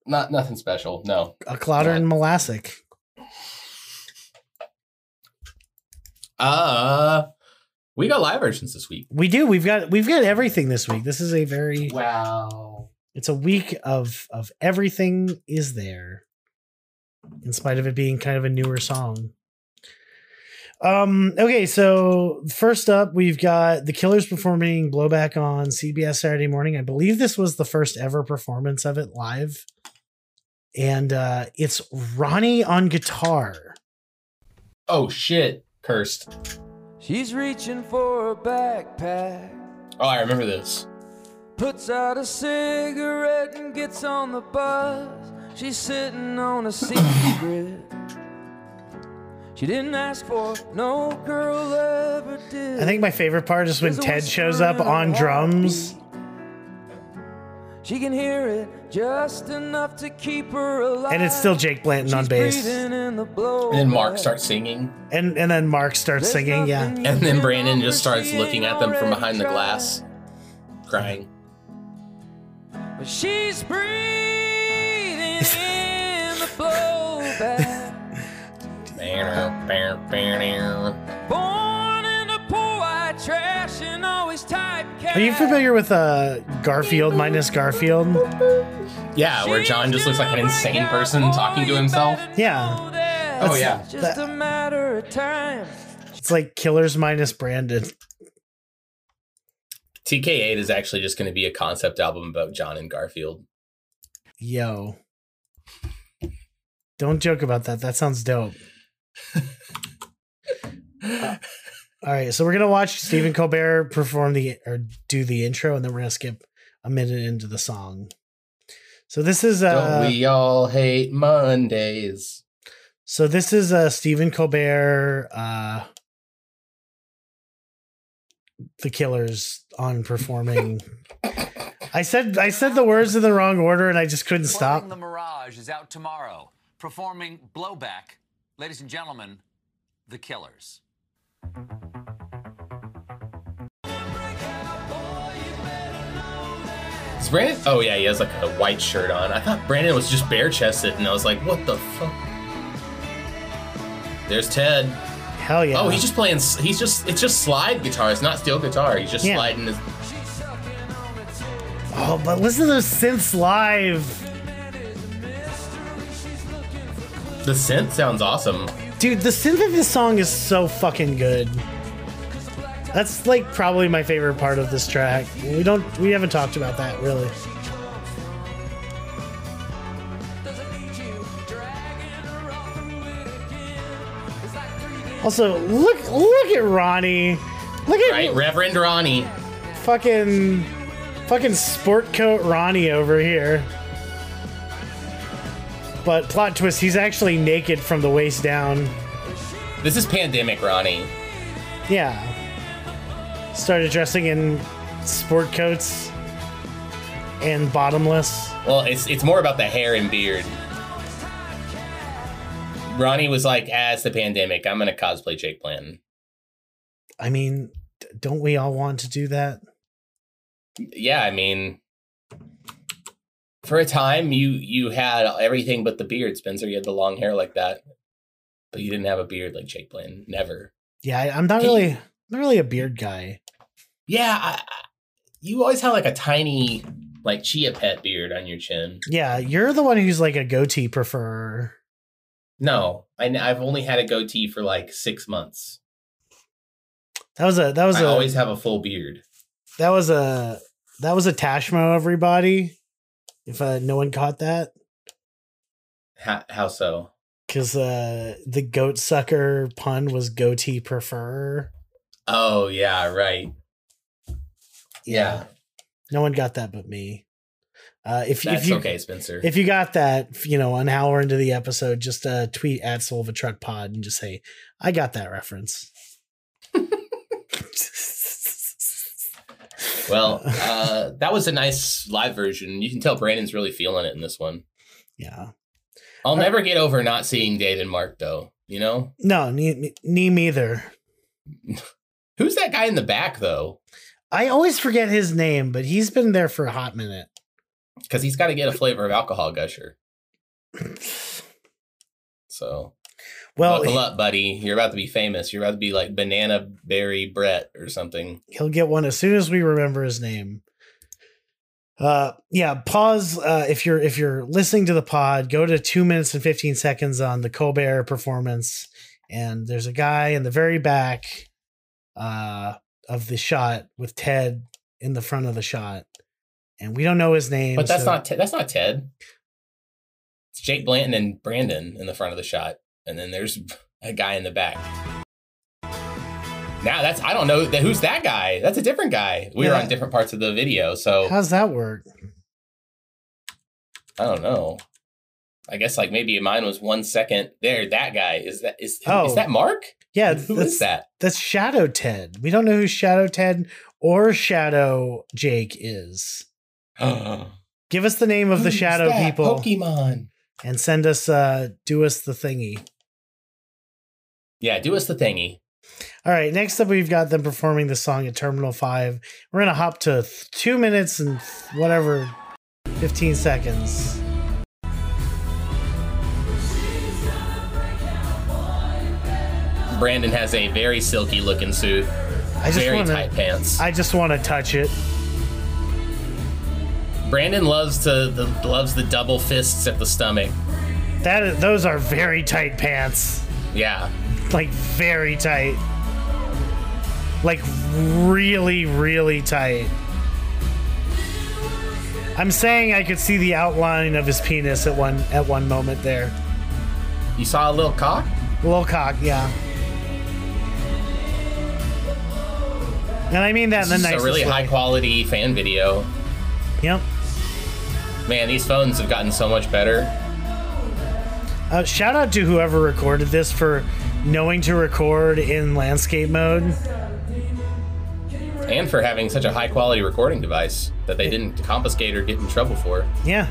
Not nothing special. No. A clouder and Molassic. Uh we got live versions this week. We do. We've got we've got everything this week. This is a very Wow. it's a week of of everything is there. In spite of it being kind of a newer song. Um okay, so first up we've got the Killers performing Blowback on CBS Saturday morning. I believe this was the first ever performance of it live. And uh it's Ronnie on guitar. Oh shit. Cursed. She's reaching for a backpack, Oh, I remember this. puts out a cigarette and gets on the bus. She's sitting on a secret. She didn't ask for, no girl ever did. I think my favorite part is when Ted shows up on drums. She can hear it just enough to keep her alive. And it's still Jake Blanton on bass. breathing in the And then Mark starts singing. And and then Mark starts There's singing, yeah. And then Brandon just starts looking at them from already behind the glass, crying. But she's breathing in the blowback. Are you familiar with uh Garfield minus Garfield? Yeah, where John just looks like an insane person talking to himself. Yeah. Oh, yeah. Just a matter of time. It's like Killers minus Brandon. TK8 is actually just going to be a concept album about John and Garfield. Yo. Don't joke about that. That sounds dope. Uh, all right, so we're gonna watch Stephen Colbert perform the or do the intro, and then we're gonna skip a minute into the song. So this is uh, Don't we all hate Mondays? So this is uh Stephen Colbert uh the killers on performing I said I said the words in the wrong order and I just couldn't stop. The Mirage is out tomorrow, performing Blowback. Ladies and gentlemen, The Killers. Is Brandon? Oh yeah, he has like a white shirt on. I thought Brandon was just bare chested, and I was like, what the fuck? There's Ted. Hell yeah. Oh, he's just playing. He's just. It's just slide guitar. It's not steel guitar. He's just Yeah. sliding his. Oh, but listen to those synths live. The synth sounds awesome. Dude, the synth of this song is so fucking good. That's like probably my favorite part of this track. We don't we haven't talked about that really. Also, look look at Ronnie. Look at Right, Reverend Ronnie. fucking fucking sport coat Ronnie over here. But plot twist, he's actually naked from the waist down. This is pandemic Ronnie. Yeah. Started dressing in sport coats and bottomless. Well, it's it's more about the hair and beard. Ronnie was like, as the pandemic. I'm gonna cosplay Jake Blanton." I mean, don't we all want to do that? Yeah, I mean, for a time you you had everything but the beard, Spencer. You had the long hair like that, but you didn't have a beard like Jake Blanton. Never. Yeah, I, I'm not really not really a beard guy. Yeah, I, I- you always had like a tiny like chia pet beard on your chin. Yeah, you're the one who's like a goatee preferrer. No, I, I've only had a goatee for like six months. That was a that was I a always have a full beard. that was a that was a Tashmo everybody. If uh, no one caught that, How, how so? because uh, the goat sucker pun was goatee prefer. Oh yeah, right. Yeah, no one got that but me. Uh, if that's if you okay, Spencer. if you got that, you know, an hour into the episode, just uh, tweet at Soul of a Truck Pod and just say, "I got that reference." well, uh, that was a nice live version. You can tell Brandon's really feeling it in this one. yeah. I'll never get over not seeing Dave and Mark though. You know No, me, me neither. who's that guy in the back though? I always forget his name, but he's been there for a hot minute. Because he's got to get a flavor of alcohol gusher. So Well, buckle up, buddy. You're about to be famous. You're about to be like Banana Berry Brett or something. he'll get one as soon as we remember his name. Uh, yeah. Pause. Uh, if you're if you're listening to the pod, go to two minutes and fifteen seconds on the Colbert performance, and there's a guy in the very back, uh, of the shot with Ted in the front of the shot, and we don't know his name. But that's so- not Ted- that's not Ted. It's Jake Blanton and Brandon in the front of the shot, and then there's a guy in the back. Now that's I don't know that who's that guy. That's a different guy. We were on different parts of the video, so How's that work? I don't know. I guess like maybe mine was one second. There, that guy is that is Oh. is that Mark? Yeah, Who that's, is that? That's Shadow Ted. We don't know who Shadow Ted or Shadow Jake is. Give us the name of the shadow people Pokemon. and send us uh do us the thingy. Yeah, do us the thingy. All right, next up we've got them performing the song at Terminal 5. We're going to hop to th- 2 minutes and whatever 15 seconds. Brandon has a very silky looking suit, I just very want tight pants. I just want to touch it. Brandon loves to the loves the double fists at the stomach. That is, those are very tight pants. Yeah, Like very tight. Like really really tight. I'm saying I could see the outline of his penis at one at one moment there. you saw a little cock. A Little cock, yeah. And I mean that in the This is nicest a really way. high quality fan video. Yep. Man, these phones have gotten so much better. Uh, shout out to whoever recorded this for knowing to record in landscape mode. And for having such a high quality recording device that they didn't confiscate or get in trouble for. Yeah.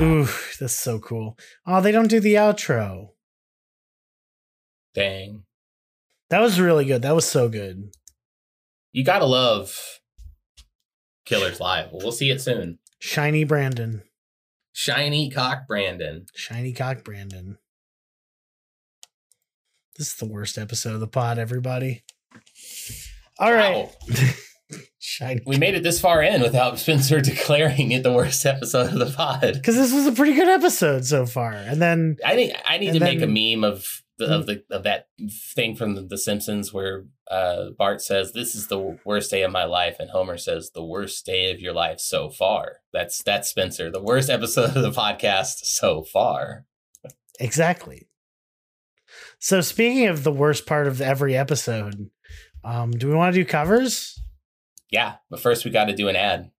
Ooh, that's so cool. Oh, they don't do the outro. Dang. That was really good. That was so good. You gotta love Killers Live. We'll see it soon. Shiny Brandon. Shiny cock Brandon. Shiny cock Brandon. This is the worst episode of the pod, everybody. All right. Shiny. We made it this far in without Spencer declaring it the worst episode of the pod. Because this was a pretty good episode so far. And then I think I need to make a meme of the, of the of that thing from the, the Simpsons where uh, Bart says, "This is the worst day of my life," and Homer says, "The worst day of your life so far." That's that's Spencer. The worst episode of the podcast so far. Exactly. So speaking of the worst part of every episode, um, do we want to do covers? Yeah, but first we got to do an ad.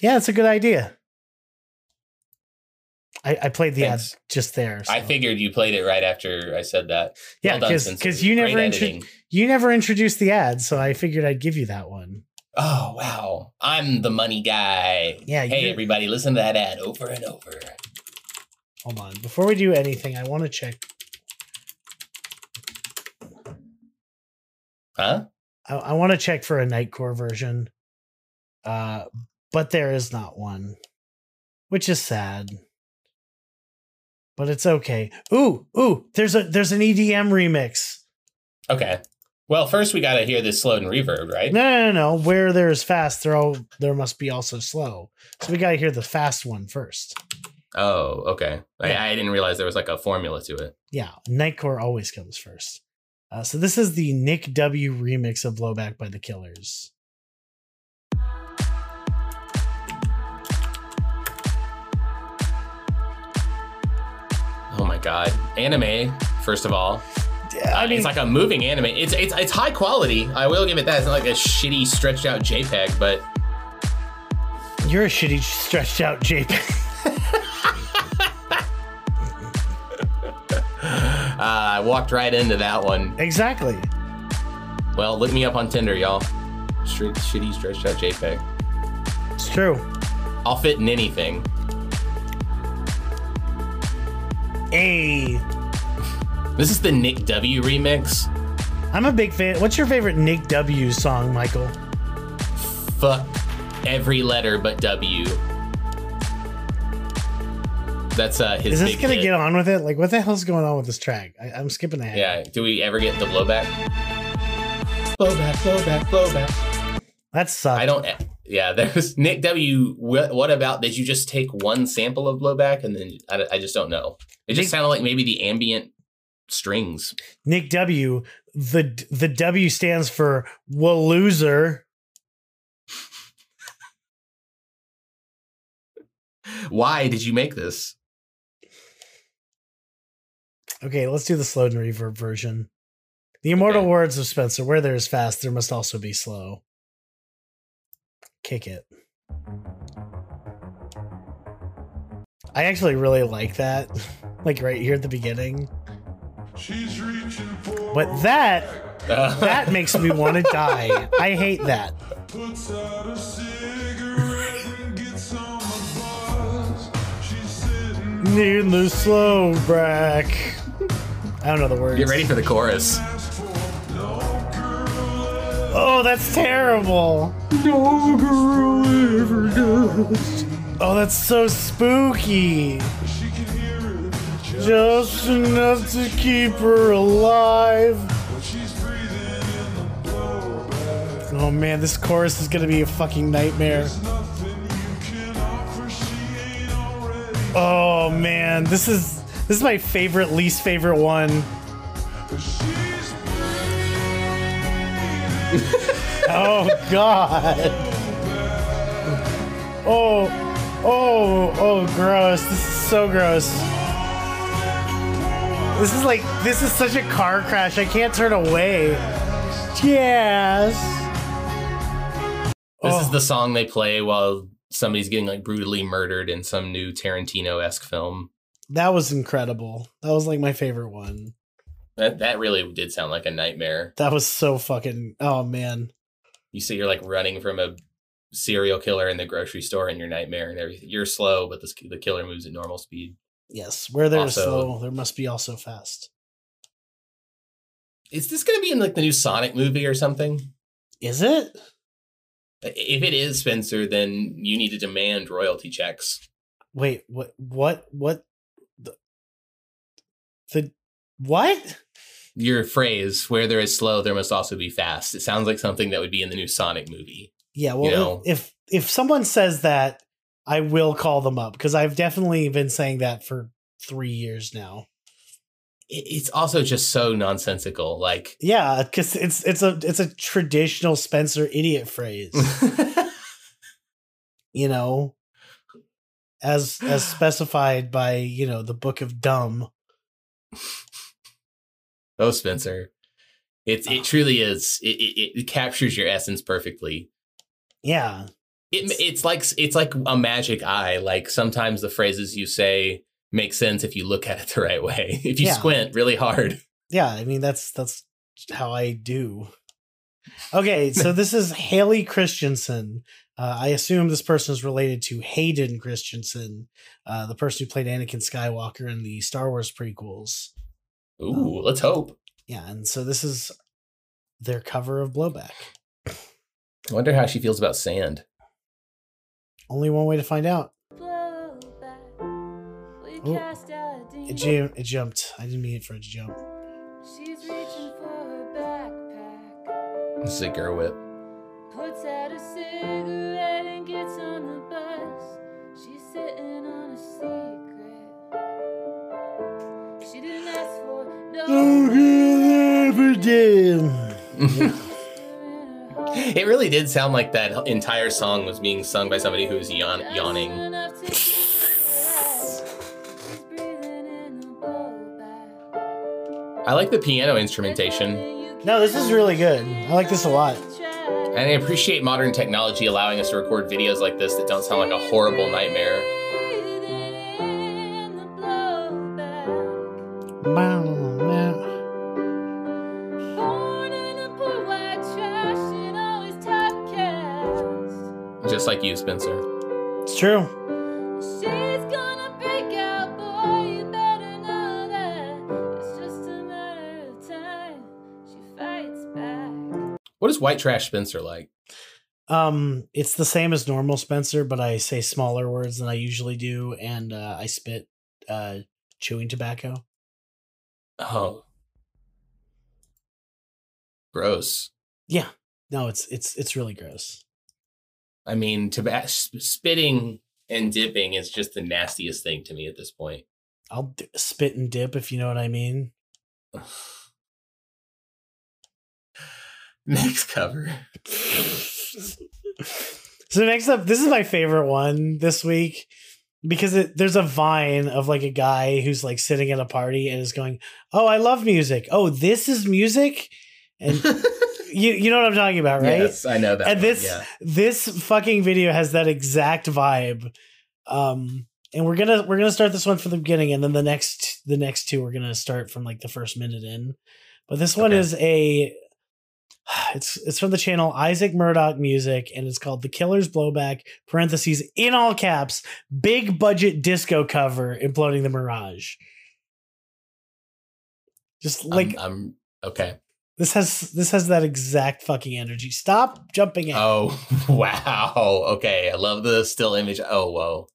Yeah, it's a good idea. I, I played the Thanks. ad just there. I figured you played it right after I said that. yeah, Well because you never intro- you never introduced the ad, so I figured I'd give you that one. Oh wow, I'm the money guy. Yeah, Hey everybody, listen to that ad over and over. Hold on, before we do anything, I want to check. Huh? I, I want to check for a Nightcore version, uh, but there is not one, which is sad. But it's okay. Ooh, ooh, there's a there's an EDM remix. Okay. Well, first we got to hear this slow and reverb, right? No, no, no. Where there's fast, there all there must be also slow. So we got to hear the fast one first. Oh, okay. I, I didn't realize there was like a formula to it. Yeah, Nightcore always comes first. Uh, so this is the Nick W remix of Blowback by the Killers. Oh my god, anime. First of all, Yeah, I Uh, mean, it's like a moving anime. It's it's it's high quality. I will give it that. It's not like a shitty stretched out JPEG, but you're a shitty stretched out JPEG. uh, I walked right into that one. exactly. Well, look me up on Tinder, y'all. Straight shitty stretched out JPEG. It's true. I'll fit in anything. Hey, This is the Nick W remix. I'm a big fan. What's your favorite Nick W song, Michael? Fuck every letter but W. That's uh his Is this gonna hit. get on with it? Like, what the hell's going on with this track? I, I'm skipping ahead. Yeah. Do we ever get the blowback? Blowback, blowback, blowback. that sucks. I don't. Yeah, there's Nick W. What, what about did you just take one sample of blowback and then I, I just don't know. It just Nick- sounded like maybe the ambient strings. Nick W. The the W stands for will loser. Why did you make this? Okay, let's do the slow and reverb version. The immortal Okay. words of Spencer: "Where there is fast, there must also be slow." Kick it. I actually really like that, like right here at the beginning. But that Uh, that makes me want to die. I hate that. Need the slow brack. I don't know the words. get ready for the chorus. Oh, that's terrible. No girl ever does. Oh, that's so spooky. Just enough to keep her alive. Oh man, this chorus is gonna be a fucking nightmare. Oh man, this is this is my favorite, least favorite one. Oh God. Oh, oh, oh, gross. This is so gross. This is like, this is such a car crash. I can't turn away. Yes. This Oh. is the song they play while somebody's getting like brutally murdered in some new Tarantino esque film. That was incredible. That was like my favorite one. That that really did sound like a nightmare. That was so fucking, oh man. You see, you're like running from a serial killer in the grocery store in your nightmare and everything. You're slow, but this, the killer moves at normal speed. Yes. Where there's slow, there must be also fast. Is this going to be in like the new Sonic movie or something? Is it? If it is Spencer, then you need to demand royalty checks. Wait, what, what, what? The, the what? Your phrase, where there is slow, there must also be fast. It sounds like something that would be in the new Sonic movie. Yeah, well, know. if if someone says that, I will call them up because I've definitely been saying that for three years now. It's also just so nonsensical. Like, Yeah, because it's it's a it's a traditional Spencer idiot phrase, you know, as as specified by you know the Book of Dumb. Oh, Spencer. It's it truly is. It, it, it captures your essence perfectly. Yeah, It, it's like it's like a magic eye. Like sometimes the phrases you say make sense if you look at it the right way. If you Yeah. squint really hard. yeah. I mean that's that's how I do. Okay, so this is Haley Christensen. Uh, I assume this person is related to Hayden Christensen, uh, the person who played Anakin Skywalker in the Star Wars prequels. Ooh, um, let's hope. Yeah, and so this is their cover of Blowback. I wonder how she feels about sand. Only one way to find out. Blowback, we Oh. cast our It, jam- it jumped. I didn't mean it for it to jump. She's reaching for her backpack. This is a girl whip. Puts out a cigarette It really did sound like that entire song was being sung by somebody who was yawn- yawning. Enough to keep her alive. She's breathing in the blowback. I like the piano instrumentation, No, this is really good. I like this a lot. and I appreciate modern technology allowing us to record videos like this that don't sound like a horrible nightmare. Like you, Spencer. It's true. She's gonna break out, boy. You better know that. It's just a matter of time. She fights back. What is white trash Spencer like? Um, it's the same as normal Spencer, but I say smaller words than I usually do, and uh, I spit uh, chewing tobacco. Oh. Gross. Yeah, no, it's it's it's really gross. I mean, toba- sp- spitting and dipping is just the nastiest thing to me at this point. I'll d- spit and dip if you know what I mean. Next cover. So next up, this is my favorite one this week because it, there's a vine of like a guy who's like sitting at a party and is going, "Oh, I love music. Oh, this is music," and you you know what I'm talking about, right? Yes, I know that. and one, this yeah. this fucking video has that exact vibe. Um, and we're gonna we're gonna start this one from the beginning, and then the next the next two we're gonna start from like the first minute in. But this one Okay. is a it's it's from the channel Isaac Murdoch Music, and it's called The Killer's Blowback (parentheses in all caps) big budget disco cover imploding the Mirage. Just like I'm, I'm okay. This has this has that exact fucking energy. Stop jumping in. Oh wow. Okay, I love the still image. Oh whoa.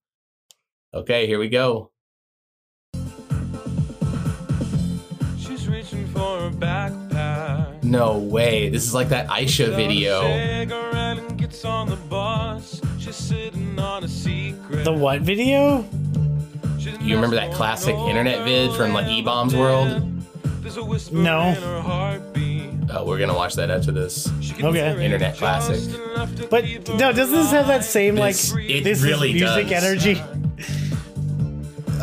Okay, here we go. She's reaching for her backpack. No way. This is like that Aisha video. cigarette and gets on the bus. She's sitting on a secret. The what video? You remember that classic internet vid from like eBaum's World? There's a whisper No. In her heartbeat. Oh, we're gonna watch that after this. Okay. Internet classic. just enough to But no, doesn't this have that same like This- it this really is music does. energy?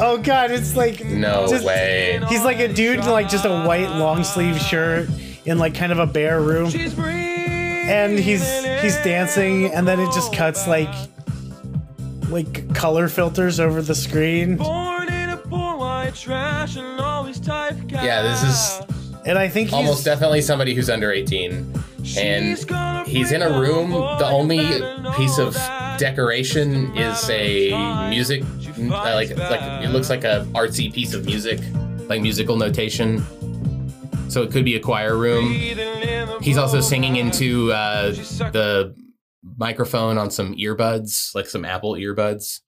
Oh god, it's like No just- way. He's like a dude in like just a white long sleeve shirt in like kind of a bare room, and he's he's dancing, and then it just cuts like like color filters over the screen, Born in a poor white trash and always typecast. Yeah, this is and I think he's almost definitely somebody who's under 18. And he's in a room. The only piece of decoration is a music, uh, like like it looks like a artsy piece of music, like musical notation. So it could be a choir room. He's also singing into uh, the microphone on some earbuds, like some Apple earbuds.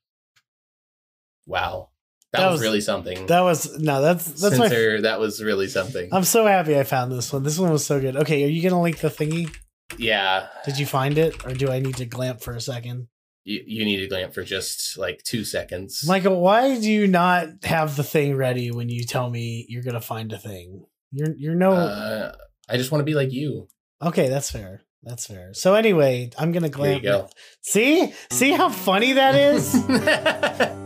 Wow, that, That was, was- really something. that was no, that's that's my. Censor, that was really something. I'm so happy I found this one. This one was so good. Okay, are you gonna link the thingy? yeah, Did you find it, or do I need to glamp for a second? you, you need to glamp for just like two seconds. Michael, why do you not have the thing ready when you tell me you're gonna find a thing? You're you're no Uh, I just want to be like you. okay. That's fair. That's fair. So anyway, I'm gonna glamp. go. See, see how funny that is.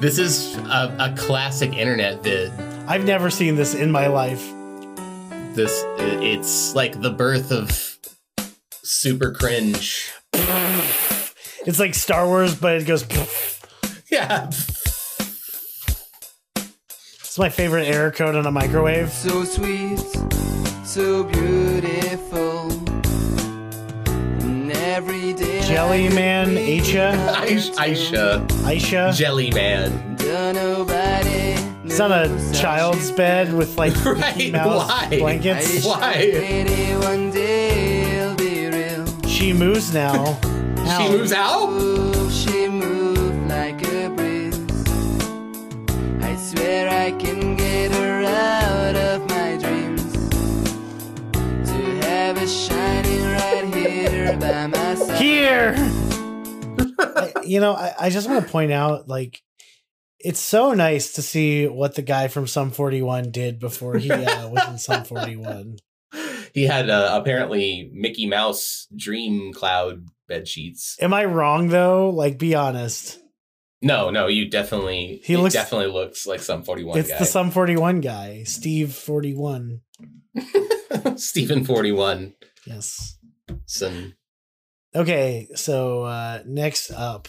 this is a, a classic internet vid. I've never seen this in my life. This it's like the birth of super cringe. It's like Star Wars, but it goes. Yeah. It's my favorite error code on a microwave. So sweet, so beautiful. Every day. Jelly Man, Aisha, Aisha, Aisha Aisha. Jelly Man. It's on a child's bed with like Right, Mickey Mouse why? blankets. Why? Maybe one day it'll be real. She moves now. She Ow. moves out? She moved like a breeze. I Swear I can get her out of my dreams. To have her shining right here by my. Here. I- you know, I, I just want to point out, like, it's so nice to see what the guy from Sum 41 did before he uh, was in Sum 41. He had uh, apparently Mickey Mouse Dream Cloud bed sheets. Am I wrong though? Like, be honest. No, no, you definitely He he looks- definitely looks like Sum 41 it's guy. the Sum 41 guy, Steve 41. Stephen 41. Yes. Some Okay, so uh next up.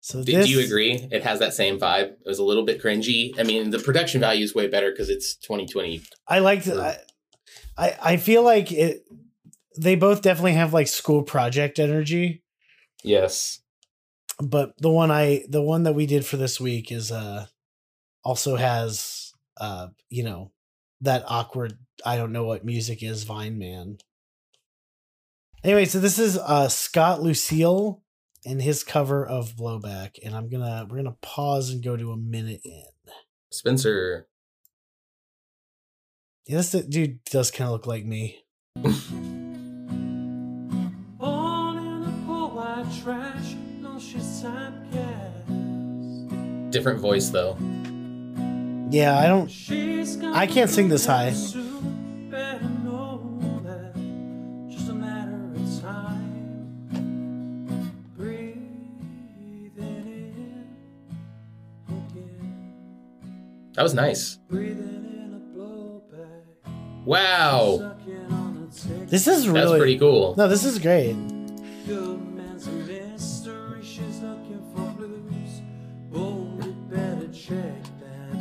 So do, this, do you agree? It has that same vibe. It was a little bit cringy. I mean, the production value is way better because it's 2020. I like I, I I feel like it they both definitely have like school project energy, Yes. but the one I the one that we did for this week is uh also has uh you know that awkward I don't know what music is Vine Man. Anyway, so this is uh Scott Lucille and his cover of Blowback and I'm going to we're to pause and go to a minute in. Spencer. Yeah, this dude does kind of look like me. Born in a poor white trash, no she's typecast. Different voice though. Yeah, I don't I can't sing this high. soon, better know that. Just a matter of time. Breathing in again. That was nice. Breathing in a blowback. Wow. Sucking on a tick. This is really That's pretty cool. No, this is great.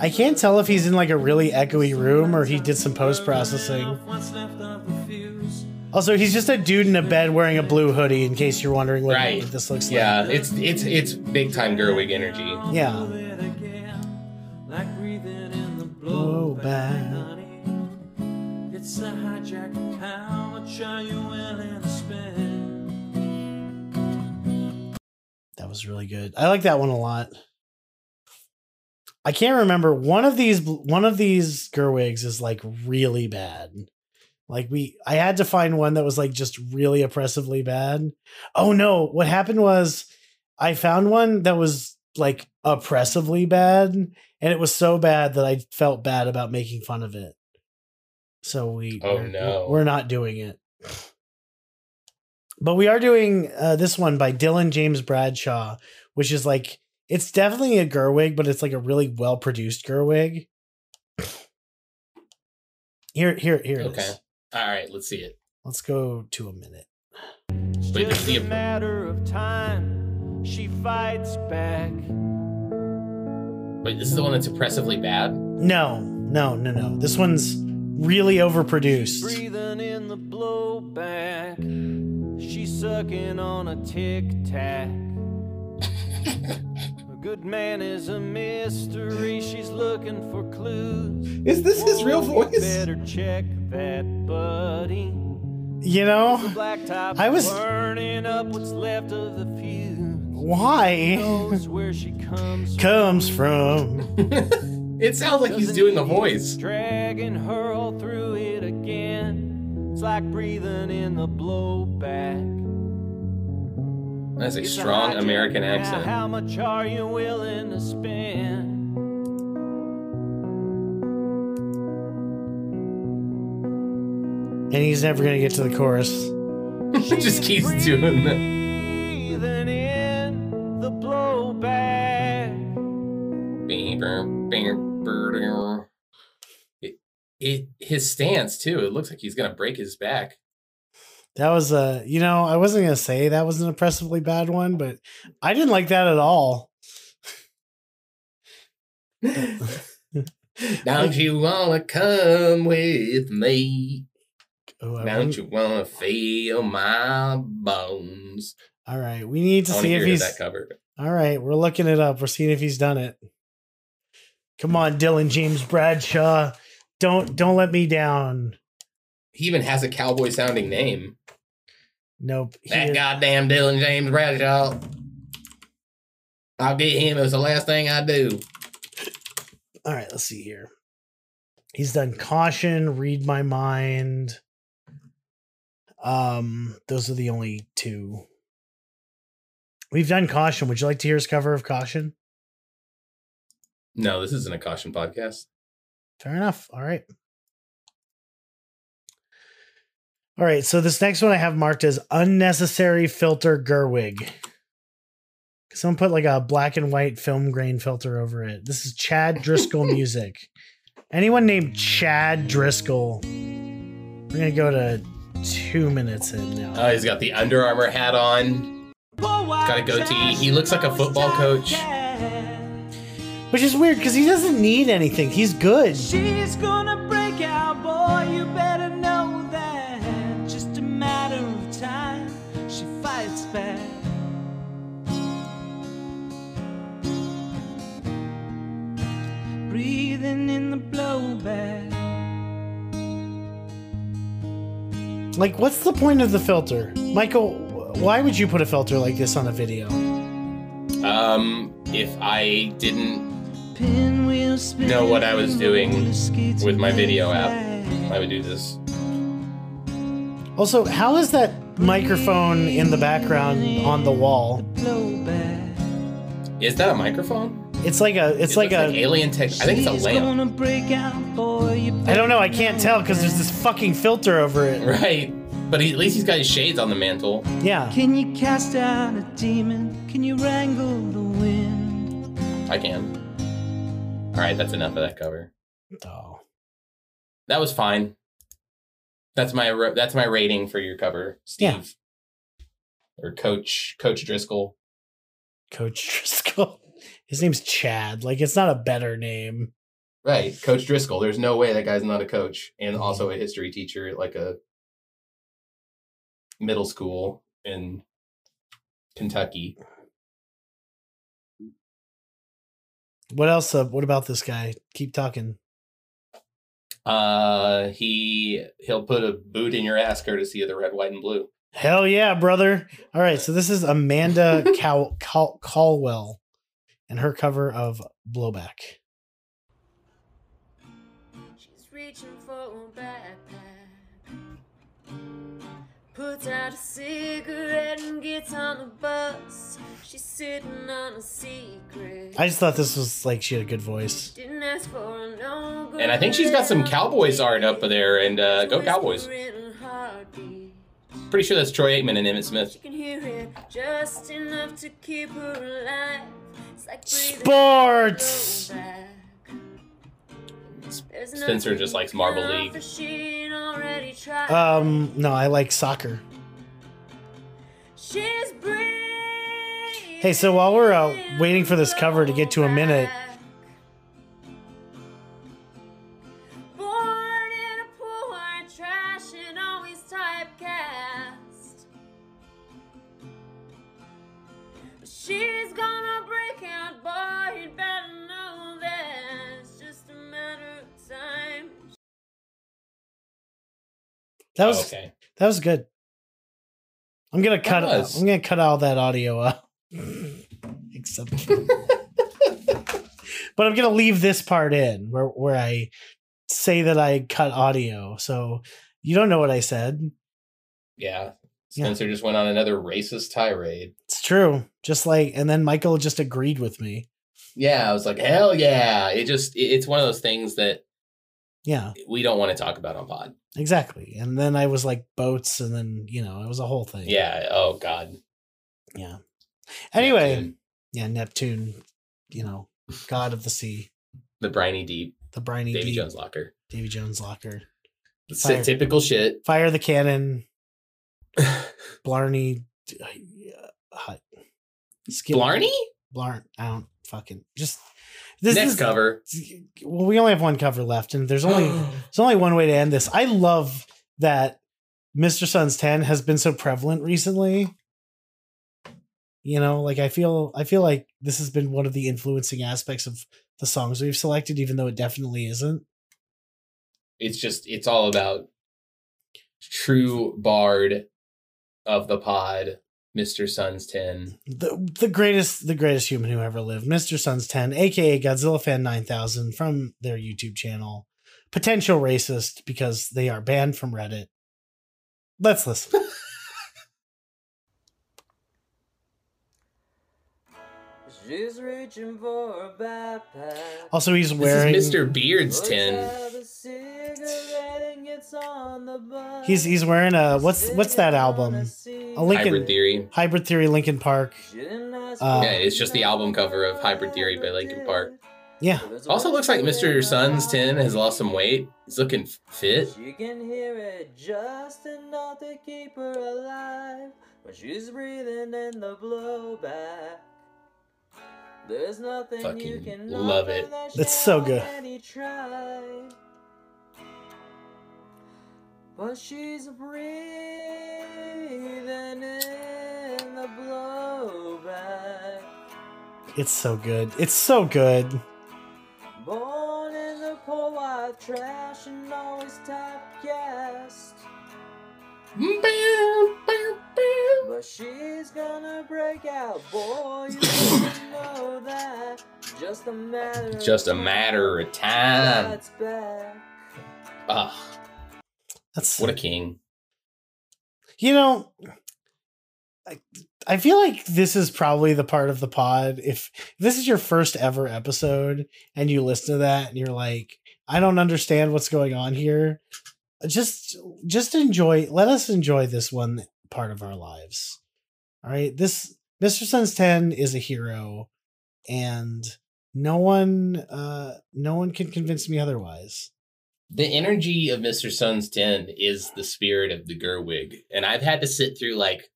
I can't tell if he's in like a really echoey room or he did some post processing. What's left of the fuse? Also, he's just a dude in a bed wearing a blue hoodie. In case you're wondering what Right. this looks Yeah, like. Yeah, it's it's it's big time Gerwig energy. Yeah. It again, like breathing in the Blowback. blowback. It's a hijack. How much are you willing to spend? That was really good. I like that one a lot. I can't remember one of these. One of these Gerwigs is like really bad. Like we, I had to find one that was like just really oppressively bad. Oh no! What happened was I found one that was like oppressively bad, and it was so bad that I felt bad about making fun of it. So we, Oh, we're- no. we're not doing it. But we are doing uh, this one by Dylan James Bradshaw, which is like it's definitely a Gerwig, but it's like a really well produced Gerwig. Here, here, here it is. Okay. All right, let's see it. Let's go to a minute. Wait, this is the matter of time. She fights back. wait, this is the one that's oppressively bad. No, no, no, no. This one's really overproduced. Breathing in the blowback. She's sucking on a tic tac. a good man is a mystery. She's looking for clues. Is this his real you voice? Better check that, buddy. You know, I was- burning up what's left of the fuse. why Knows where she comes comes from. It sounds like he's doing a voice. dragging her all through it again. It's like breathing in the blowback. That's a strong hijack. American Now, accent. how much are you willing to spend? And he's never gonna get to the chorus. Just keeps doing that. Breathing in the blowback. It, it his stance too. It looks like he's gonna break his back. That was a, you know, I wasn't gonna say that was an oppressively bad one, but I didn't like that at all. Don't you wanna come with me? Oh, I Don't you wanna feel my bones? All right, we need to see if he's. that cover. All right, we're looking it up. We're seeing if he's done it. Come on, Dylan James Bradshaw. Don't don't let me down. He even has a cowboy sounding name. Nope. That goddamn Dylan James Bradshaw. I'll get him. It was the last thing I do. All right, let's see here. He's done caution, read my mind. Um, those are the only two. We've done caution. Would you like to hear his cover of caution? No, this isn't a caution podcast. Fair enough. All right. All right. So this next one I have marked as unnecessary filter Gerwig. Someone put like a black and white film grain filter over it. This is Chad Driscoll music. Anyone named Chad Driscoll? We're gonna go to two minutes in now. Oh, he's got the Under Armour hat on. Got a goatee. He looks like a football coach. Which is weird because he doesn't need anything. He's good. She's gonna Breathing in the blowback. Like, what's the point of the filter? Michael, why would you put a filter like this on a video? Um, if I didn't know what I was doing with my video app. I would do this. Also, how is that microphone in the background on the wall? Is that a microphone? It's like a, it's It like looks a like alien tech. I think it's a She's lamp. gonna break out, boy. You I don't know. I can't tell because there's this fucking filter over it. Right. But he, at least he's got his shades on the mantle. Yeah. Can you cast out a demon? Can you wrangle the wind? I can. All right, that's enough of that cover. Oh. That was fine. That's my that's my rating for your cover, Steve. Or Coach Coach Driscoll. Coach Driscoll. His name's Chad. Like, it's not a better name. Right, Coach Driscoll. There's no way that guy's not a coach and also a history teacher at like a middle school in Kentucky. What else? Uh, what about this guy? Keep talking. Uh, he he'll put a boot in your ass courtesy of the red, white, and blue. Hell yeah, brother. All right. So this is Amanda Cal- Cal- Caldwell and her cover of Blowback. She's reaching for a backpack. Puts out a cigarette and gets on a bus. She's sitting on a secret. I just thought this was like she had a good voice. Didn't ask for a no And I think she's got some Cowboys art up there, and uh, go Cowboys. Pretty sure that's Troy Aikman and Emmitt Smith. You can hear it just enough to keep her alive. It's like Sports. Spencer just likes Marble League. that she ain't already tried. Um, no, I like soccer. She's. Hey, so while we're uh, waiting for this cover to get to a minute, that oh, was Oh, okay. that was good. I'm gonna cut. Uh, was. I'm gonna cut all that audio out. Except, but I'm gonna leave this part in where where I say that I cut audio. So you don't know what I said. Yeah. Yeah. Spencer just went on another racist tirade. It's true. Just like, and then Michael just agreed with me. Yeah, I was like, hell yeah. It just, it- it's one of those things that Yeah, we don't want to talk about on pod. exactly. And then I was like boats, and then you know it was a whole thing. Yeah. Oh, God. Yeah. Anyway, Neptune. yeah, Neptune, you know, god of the sea, The briny deep. the briny Deep Davy deep, Jones locker. Davy Jones locker. Fire. typical shit. Fire the cannon. Blarney uh, hut. Skip Blarney? Blarn. I don't fucking just this Next is cover. well, we only have one cover left, and there's only there's only one way to end this. I love that Mr. Sun's 10 has been so prevalent recently. You know, like I feel I feel like this has been one of the influencing aspects of the songs we've selected, even though it definitely isn't. It's just, it's all about true bard of the pod Mr. Sun's 10. the the greatest the greatest human who ever lived, Mr. Suns 10, aka Godzilla Fan 9000 from their YouTube channel. Potential racist because they are banned from Reddit. Let's listen. She's reaching for a backpack. Also, he's This wearing is Mr. Beard's Looks he's he's wearing a what's what's that album? A Lincoln Hybrid Theory. Hybrid Theory Linkin Park. Uh, yeah, it's just the album cover of Hybrid Theory by Linkin Park. Yeah. Also looks like Mr. Sun's 10 has lost some weight. He's looking fit. She can hear it just enough to keep her alive when she's breathing in the blowback. There's nothing you Fucking can love it. That's so good. Already tried. But she's breathing in the blowback. It's so good. It's so good. Born in the poor white trash and always typecast. But she's gonna break out, boy. You know that. Just a matter. of Just a matter of time. That's back. Ah, That's what a king. you know I, I feel like this is probably the part of the pod if this is your first ever episode and you listen to that and you're like i don't understand what's going on here. Just just enjoy let us enjoy this one part of our lives. All right this mr sun's 10 is a hero and no one uh no one can convince me otherwise The energy of Mr. Sun's 10 is the spirit of the Gerwig. And I've had to sit through like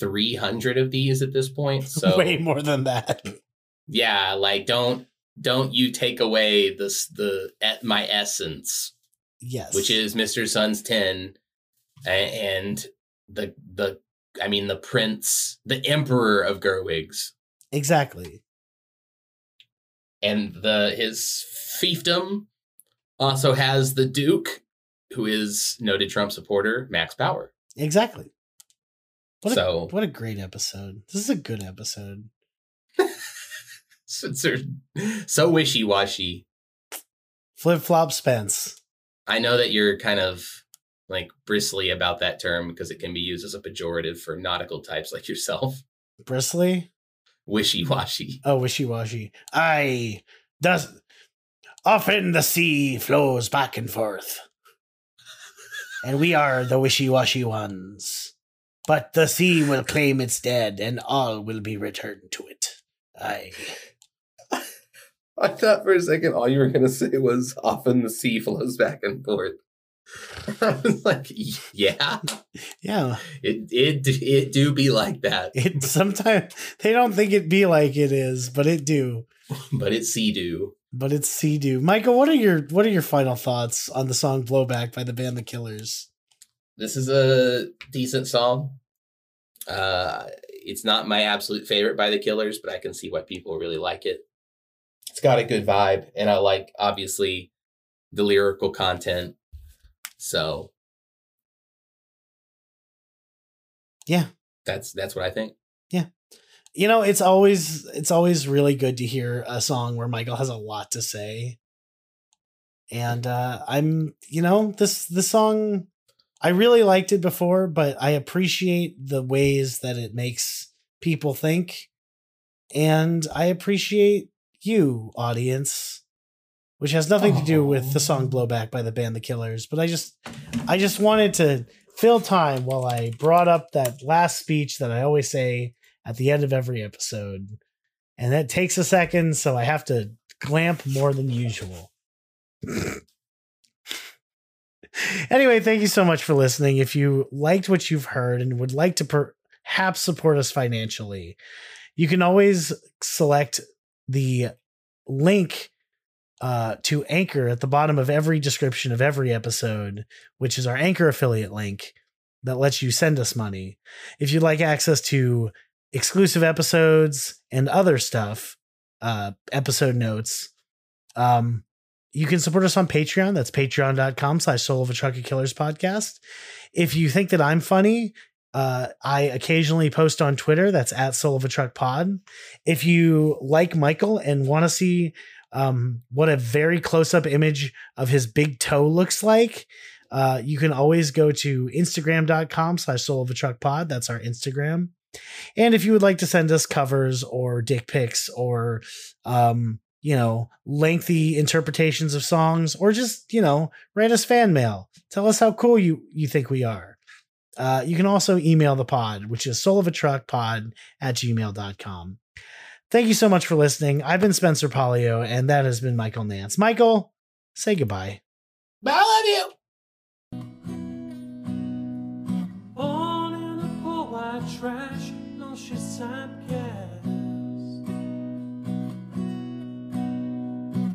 300 of these at this point. So way more than that mm, yeah, like don't don't you take away this the my essence, yes which is Mr. Sun's 10 and the the I mean the prince, the emperor of Gerwigs exactly and the his fiefdom Uh, also has the duke who is noted Trump supporter Max Power. Exactly. What a, So- what a great episode. This is a good episode. So, so, so wishy-washy. Flip flop Spence. I know that you're kind of like bristly about that term because it can be used as a pejorative for nautical types like yourself. Bristly? Wishy-washy. Oh, wishy washy. I Does often the sea flows back and forth. And we are the wishy washy ones. But the sea will claim its dead and all will be returned to it. Aye. I thought for a second all you were gonna say was often the sea flows back and forth. I was like, yeah, Yeah. it it it do be like that, It sometimes they don't think it be like it is, but it do. but it sea do. But it's sea do. Michael, what are your what are your final thoughts on the song Blowback by the band The Killers? This is a decent song. Uh, it's not my absolute favorite by the Killers, but I can see why people really like it. It's got a good vibe, and I like obviously the lyrical content. So Yeah. that's that's what I think. You know, it's always it's always really good to hear a song where Michael has a lot to say. And uh I'm, you know, this this song I really liked it before, but I appreciate the ways that it makes people think. And I appreciate you, audience, which has nothing to do with the song Blowback by the band The Killers, but I just I just wanted to fill time while I brought up that last speech that I always say at the end of every episode. And that takes a second, so I have to glamp more than usual. anyway, thank you so much for listening. If you liked what you've heard and would like to perhaps support us financially, you can always select the link uh, to Anchor at the bottom of every description of every episode, which is our Anchor affiliate link that lets you send us money. If you'd like access to exclusive episodes and other stuff, uh, episode notes, um, you can support us on Patreon. That's patreon.com slash soul of a trucker killers podcast. If you think that I'm funny, Uh, I occasionally post on Twitter. That's at Soul of a Truck Pod. If you like Michael and want to see um, what a very close up image of his big toe looks like, uh, you can always go to Instagram.com slash Soul of a Truck Pod. That's our Instagram. And if you would like to send us covers or dick pics or, um, you know, lengthy interpretations of songs or just, you know, write us fan mail. Tell us how cool you, you think we are. Uh, you can also email the pod, which is soul of a truck pod at gmail.com. Thank you so much for listening. I've been Spencer Polio, and that has been Michael Nance. Michael, say goodbye. She's sam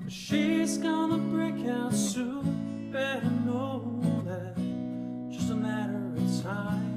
she's gonna break out soon, better know that. Just a matter of time.